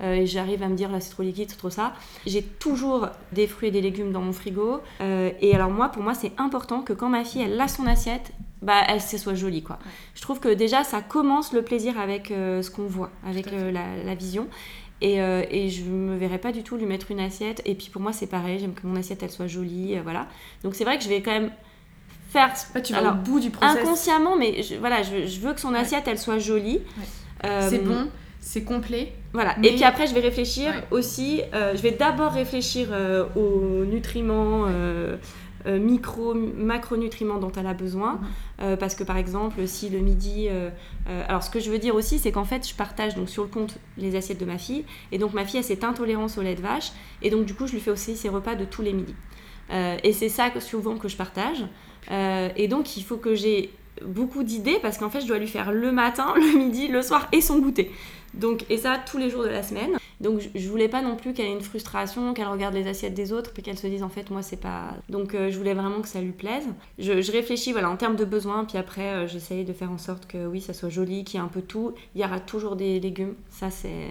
Euh, et j'arrive à me dire là c'est trop liquide, c'est trop ça. J'ai toujours des fruits et des légumes dans mon frigo. Euh, et alors moi, pour moi, c'est important que quand ma fille elle a son assiette, bah elle se soit jolie quoi. Je trouve que déjà ça commence le plaisir avec euh, ce qu'on voit, avec la, vision. Et, et, je me verrais pas du tout lui mettre une assiette. Et puis pour moi c'est pareil, j'aime que mon assiette elle soit jolie, voilà. Donc c'est vrai que je vais quand même faire. tu vas au bout du process. Inconsciemment, mais je, voilà, je, veux que son assiette elle soit jolie. c'est bon c'est complet. Voilà. Et puis après, je vais réfléchir aussi. Euh, je vais d'abord réfléchir euh, aux nutriments. Euh, micro, macronutriments dont elle a besoin. Mhm. parce que par exemple, si le midi. alors ce que je veux dire aussi, c'est qu'en fait, je partage donc sur le compte les assiettes de ma fille. Et donc ma fille a cette intolérance au lait de vache. Et donc du coup, je lui fais aussi ses repas de tous les midis. et c'est ça que, souvent que je partage. Et donc il faut que j'ai beaucoup d'idées parce qu'en fait, je dois lui faire le matin, <laughs> le midi, le soir et son goûter. Donc, et ça tous les jours de la semaine. Donc je, voulais pas non plus qu'elle ait une frustration, qu'elle regarde les assiettes des autres, puis qu'elle se dise en fait moi c'est pas. Donc euh, je voulais vraiment que ça lui plaise. Je, réfléchis voilà en termes de besoins, puis après euh, j'essaye de faire en sorte que oui ça soit joli, qu'il y ait un peu tout. Il y aura toujours des légumes, ça c'est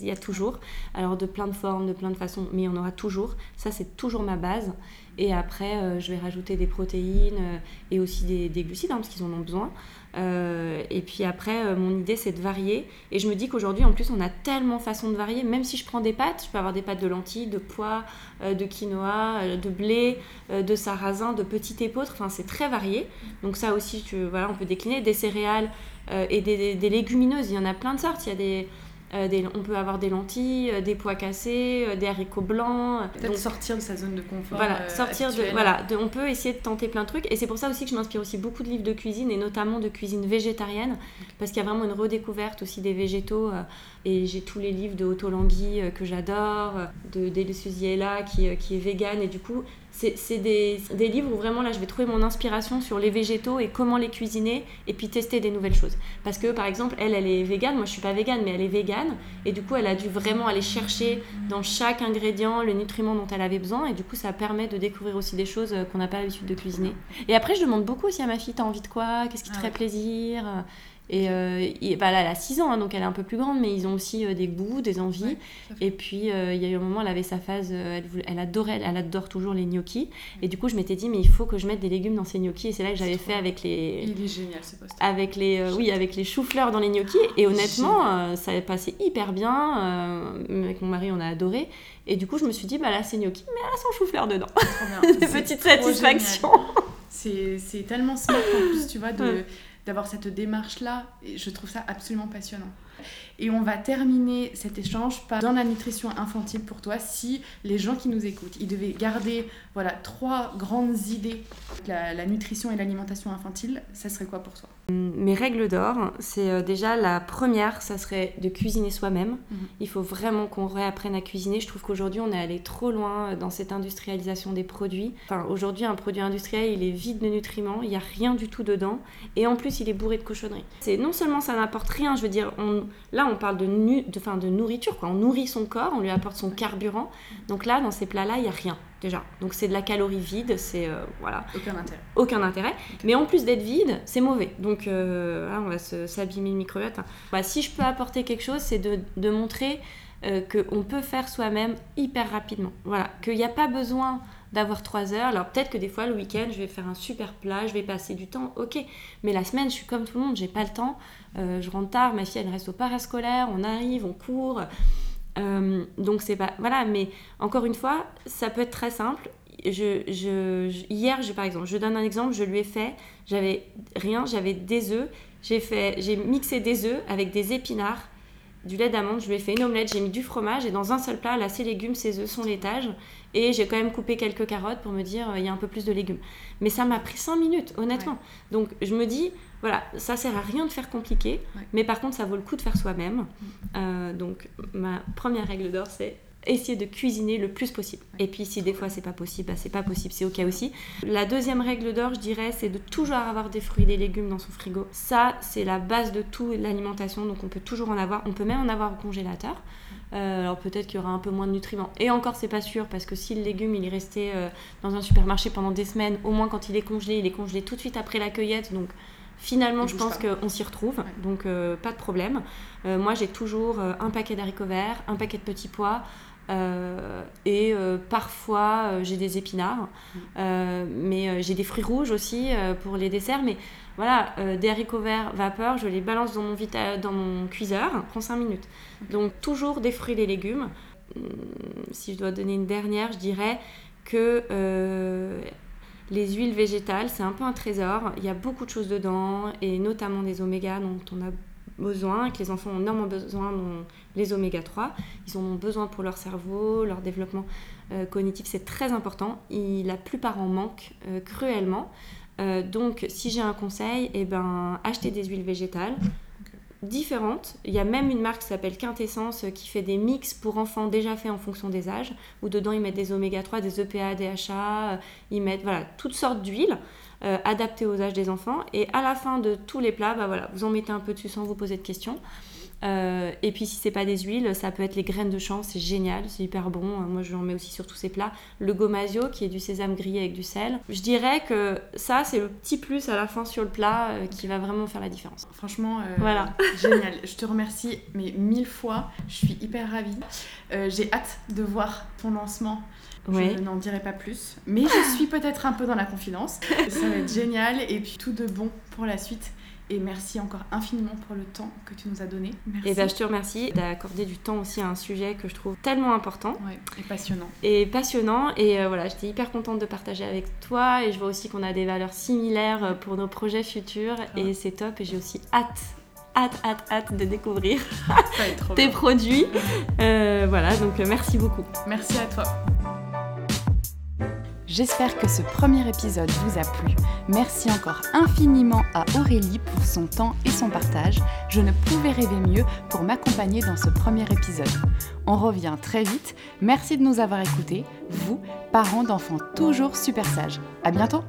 il y a toujours. Alors de plein de formes, de plein de façons, mais il y en aura toujours. Ça, c'est toujours ma base. Et après, euh, je vais rajouter des protéines et aussi des, des glucides, hein, parce qu'ils en ont besoin. Euh, et puis après, euh, mon idée, c'est de varier. Et je me dis qu'aujourd'hui, en plus, on a tellement de façons de varier. Même si je prends des pâtes, je peux avoir des pâtes de lentilles, de pois, euh, de quinoa, de blé, de sarrasin, de petits épeautres. Enfin, c'est très varié. Donc ça aussi, voilà, on peut décliner des céréales et des, des, légumineuses. Il y en a plein de sortes. Il y a des euh, on peut avoir des lentilles, euh, des pois cassés, euh, des haricots blancs. Peut-être sortir de sa zone de confort. Voilà, sortir de, voilà on peut essayer de tenter plein de trucs. Et c'est pour ça aussi que je m'inspire aussi beaucoup de livres de cuisine et notamment de cuisine végétarienne parce qu'il y a vraiment une redécouverte aussi des végétaux. et j'ai tous les livres de Otto que j'adore, de Delisuziela qui, qui est végane et du coup c'est des, des, livres où vraiment là je vais trouver mon inspiration sur les végétaux et comment les cuisiner et puis tester des nouvelles choses. Parce que par exemple, elle, elle est végane, moi je suis pas végane, mais elle est végane. Et du coup elle a dû vraiment aller chercher dans chaque ingrédient le nutriment dont elle avait besoin. Et du coup ça permet de découvrir aussi des choses qu'on n'a pas l'habitude de cuisiner. Et après je demande beaucoup aussi à ma fille, t'as envie de quoi? Qu'est-ce qui te ah ferait plaisir? Et, euh, bah elle a 6 ans, hein, donc elle est un peu plus grande, mais ils ont aussi euh, des goûts, des envies. et puis, euh, il y a eu un moment, elle avait sa phase, elle, elle, adorait, elle adore toujours les gnocchis. Et du coup, je m'étais dit, mais il faut que je mette des légumes dans ces gnocchis. Et c'est là que j'avais fait avec les. Il est génial ce poste. Avec les, oui, avec les choux-fleurs dans les gnocchis. Et honnêtement, ça passé hyper bien. avec mon mari, on a adoré. Et du coup, je me suis dit, bah là, c'est gnocchi, mais elle a son chou-fleur dedans. Des petites satisfactions. C'est tellement smart en plus, tu vois, de d'avoir cette démarche-là. Je trouve ça absolument passionnant. Et on va terminer cet échange par dans la nutrition infantile pour toi, si les gens qui nous écoutent, ils devaient garder voilà trois grandes idées la, la nutrition et l'alimentation infantile, ça serait quoi pour toi? Mes règles d'or, c'est euh, déjà la première, ça serait de cuisiner soi-même. Mhm. Il faut vraiment qu'on réapprenne à cuisiner. Je trouve qu'aujourd'hui, on est allé trop loin euh, dans cette industrialisation des produits. Enfin, aujourd'hui, un produit industriel, il est vide de nutriments, il n'y a rien du tout dedans. Et en plus, il est bourré de cochonneries. C'est non seulement ça n'apporte rien, je veux dire, on, là, on parle de, nu, de, fin, de nourriture, quoi. On nourrit son corps, on lui apporte son carburant. Donc là, dans ces plats-là, il n'y a rien déjà. Donc c'est de la calorie vide, c'est euh, voilà, Aucun intérêt. aucun intérêt. Mais en plus d'être vide, c'est mauvais. Donc euh, là, on va s'abîmer le microbiote. hein. Bah, si je peux apporter quelque chose, c'est de, de montrer euh, qu'on peut faire soi-même hyper rapidement. Voilà, qu'il n'y a pas besoin d'avoir trois heures. Alors peut-être que des fois, le week-end, je vais faire un super plat, je vais passer du temps, ok. Mais la semaine, je suis comme tout le monde, j'ai pas le temps. Euh, je rentre tard, ma fille, elle reste au parascolaire, on arrive, on court. Euh, donc c'est pas... Voilà, mais encore une fois, ça peut être très simple. Je, je, hier, je, par exemple, je donne un exemple, je lui ai fait, j'avais rien, j'avais des œufs, j'ai fait, j'ai mixé des œufs avec des épinards, du lait d'amande, je lui ai fait une omelette, j'ai mis du fromage et dans un seul plat, là, ces légumes, ces œufs sont l'étage et j'ai quand même coupé quelques carottes pour me dire, euh, il y a un peu plus de légumes. Mais ça m'a pris 5 minutes, honnêtement. Donc je me dis, voilà, ça sert à rien de faire compliqué, Ouais. mais par contre, ça vaut le coup de faire soi-même. Euh, donc ma première règle d'or, c'est essayer de cuisiner le plus possible. Et puis si des fois c'est pas possible, bah, c'est pas possible, c'est ok aussi. La deuxième règle d'or, je dirais, c'est de toujours avoir des fruits et des légumes dans son frigo. Ça, c'est la base de tout l'alimentation, donc on peut toujours en avoir. On peut même en avoir au congélateur. Euh, alors peut-être qu'il y aura un peu moins de nutriments. Et encore, c'est pas sûr, parce que si le légume il est resté euh, dans un supermarché pendant des semaines, au moins quand il est congelé, il est congelé tout de suite après la cueillette, donc finalement Il je pense qu'on s'y retrouve, Ouais. donc euh, pas de problème. Moi j'ai toujours un paquet d'haricots verts, un paquet de petits pois. et parfois j'ai des épinards, Euh, mais j'ai des fruits rouges aussi pour les desserts. Mais voilà, euh, des haricots verts vapeur, je les balance dans mon, vita- dans mon cuiseur, ça prend 5 minutes. Donc toujours des fruits et des légumes. Hum, Si je dois donner une dernière, je dirais que euh, les huiles végétales, c'est un peu un trésor. Il y a beaucoup de choses dedans, et notamment des oméga dont on a besoin, que les enfants ont énormément besoin, dont les oméga 3. Ils en ont besoin pour leur cerveau, leur développement euh, cognitif, c'est très important. Il- la plupart en manquent euh, cruellement. Euh, donc, si j'ai un conseil, eh ben, achetez des huiles végétales différentes. Il y a même une marque qui s'appelle Quintessence euh, qui fait des mix pour enfants déjà faits en fonction des âges, où dedans ils mettent des oméga 3, des EPA, DHA, euh, ils mettent voilà, toutes sortes d'huiles adaptées aux âges des enfants. Et à la fin de tous les plats, bah, voilà, vous en mettez un peu dessus sans vous poser de questions. Euh, et puis si c'est pas des huiles, ça peut être les graines de chanvre, c'est génial, c'est hyper bon. Euh, Moi je en mets aussi sur tous ces plats. Le gomasio qui est du sésame grillé avec du sel. Je dirais que ça c'est le petit plus à la fin sur le plat euh, qui va vraiment faire la différence. Franchement, euh, Voilà. <laughs> génial. Je te remercie, mais mille fois. Je suis hyper ravie. J'ai hâte de voir ton lancement. Ouais. Je n'en dirai pas plus, mais je suis peut-être un peu dans la confidence. Ça va être génial et puis tout de bon pour la suite. Et merci encore infiniment pour le temps que tu nous as donné. Merci. Et ben, je te remercie d'accorder du temps aussi à un sujet que je trouve tellement important Ouais, et passionnant. et passionnant. Et euh, voilà, j'étais hyper contente de partager avec toi. Et je vois aussi qu'on a des valeurs similaires euh, pour nos projets futurs. Et c'est top. Et j'ai aussi hâte, hâte, hâte, hâte de découvrir <laughs> tes bien. produits. Euh, voilà, donc merci beaucoup. Merci à toi. J'espère que ce premier épisode vous a plu. Merci encore infiniment à Aurélie pour son temps et son partage. Je ne pouvais rêver mieux pour m'accompagner dans ce premier épisode. On revient très vite. Merci de nous avoir écoutés, vous, parents d'enfants toujours super sages. À bientôt!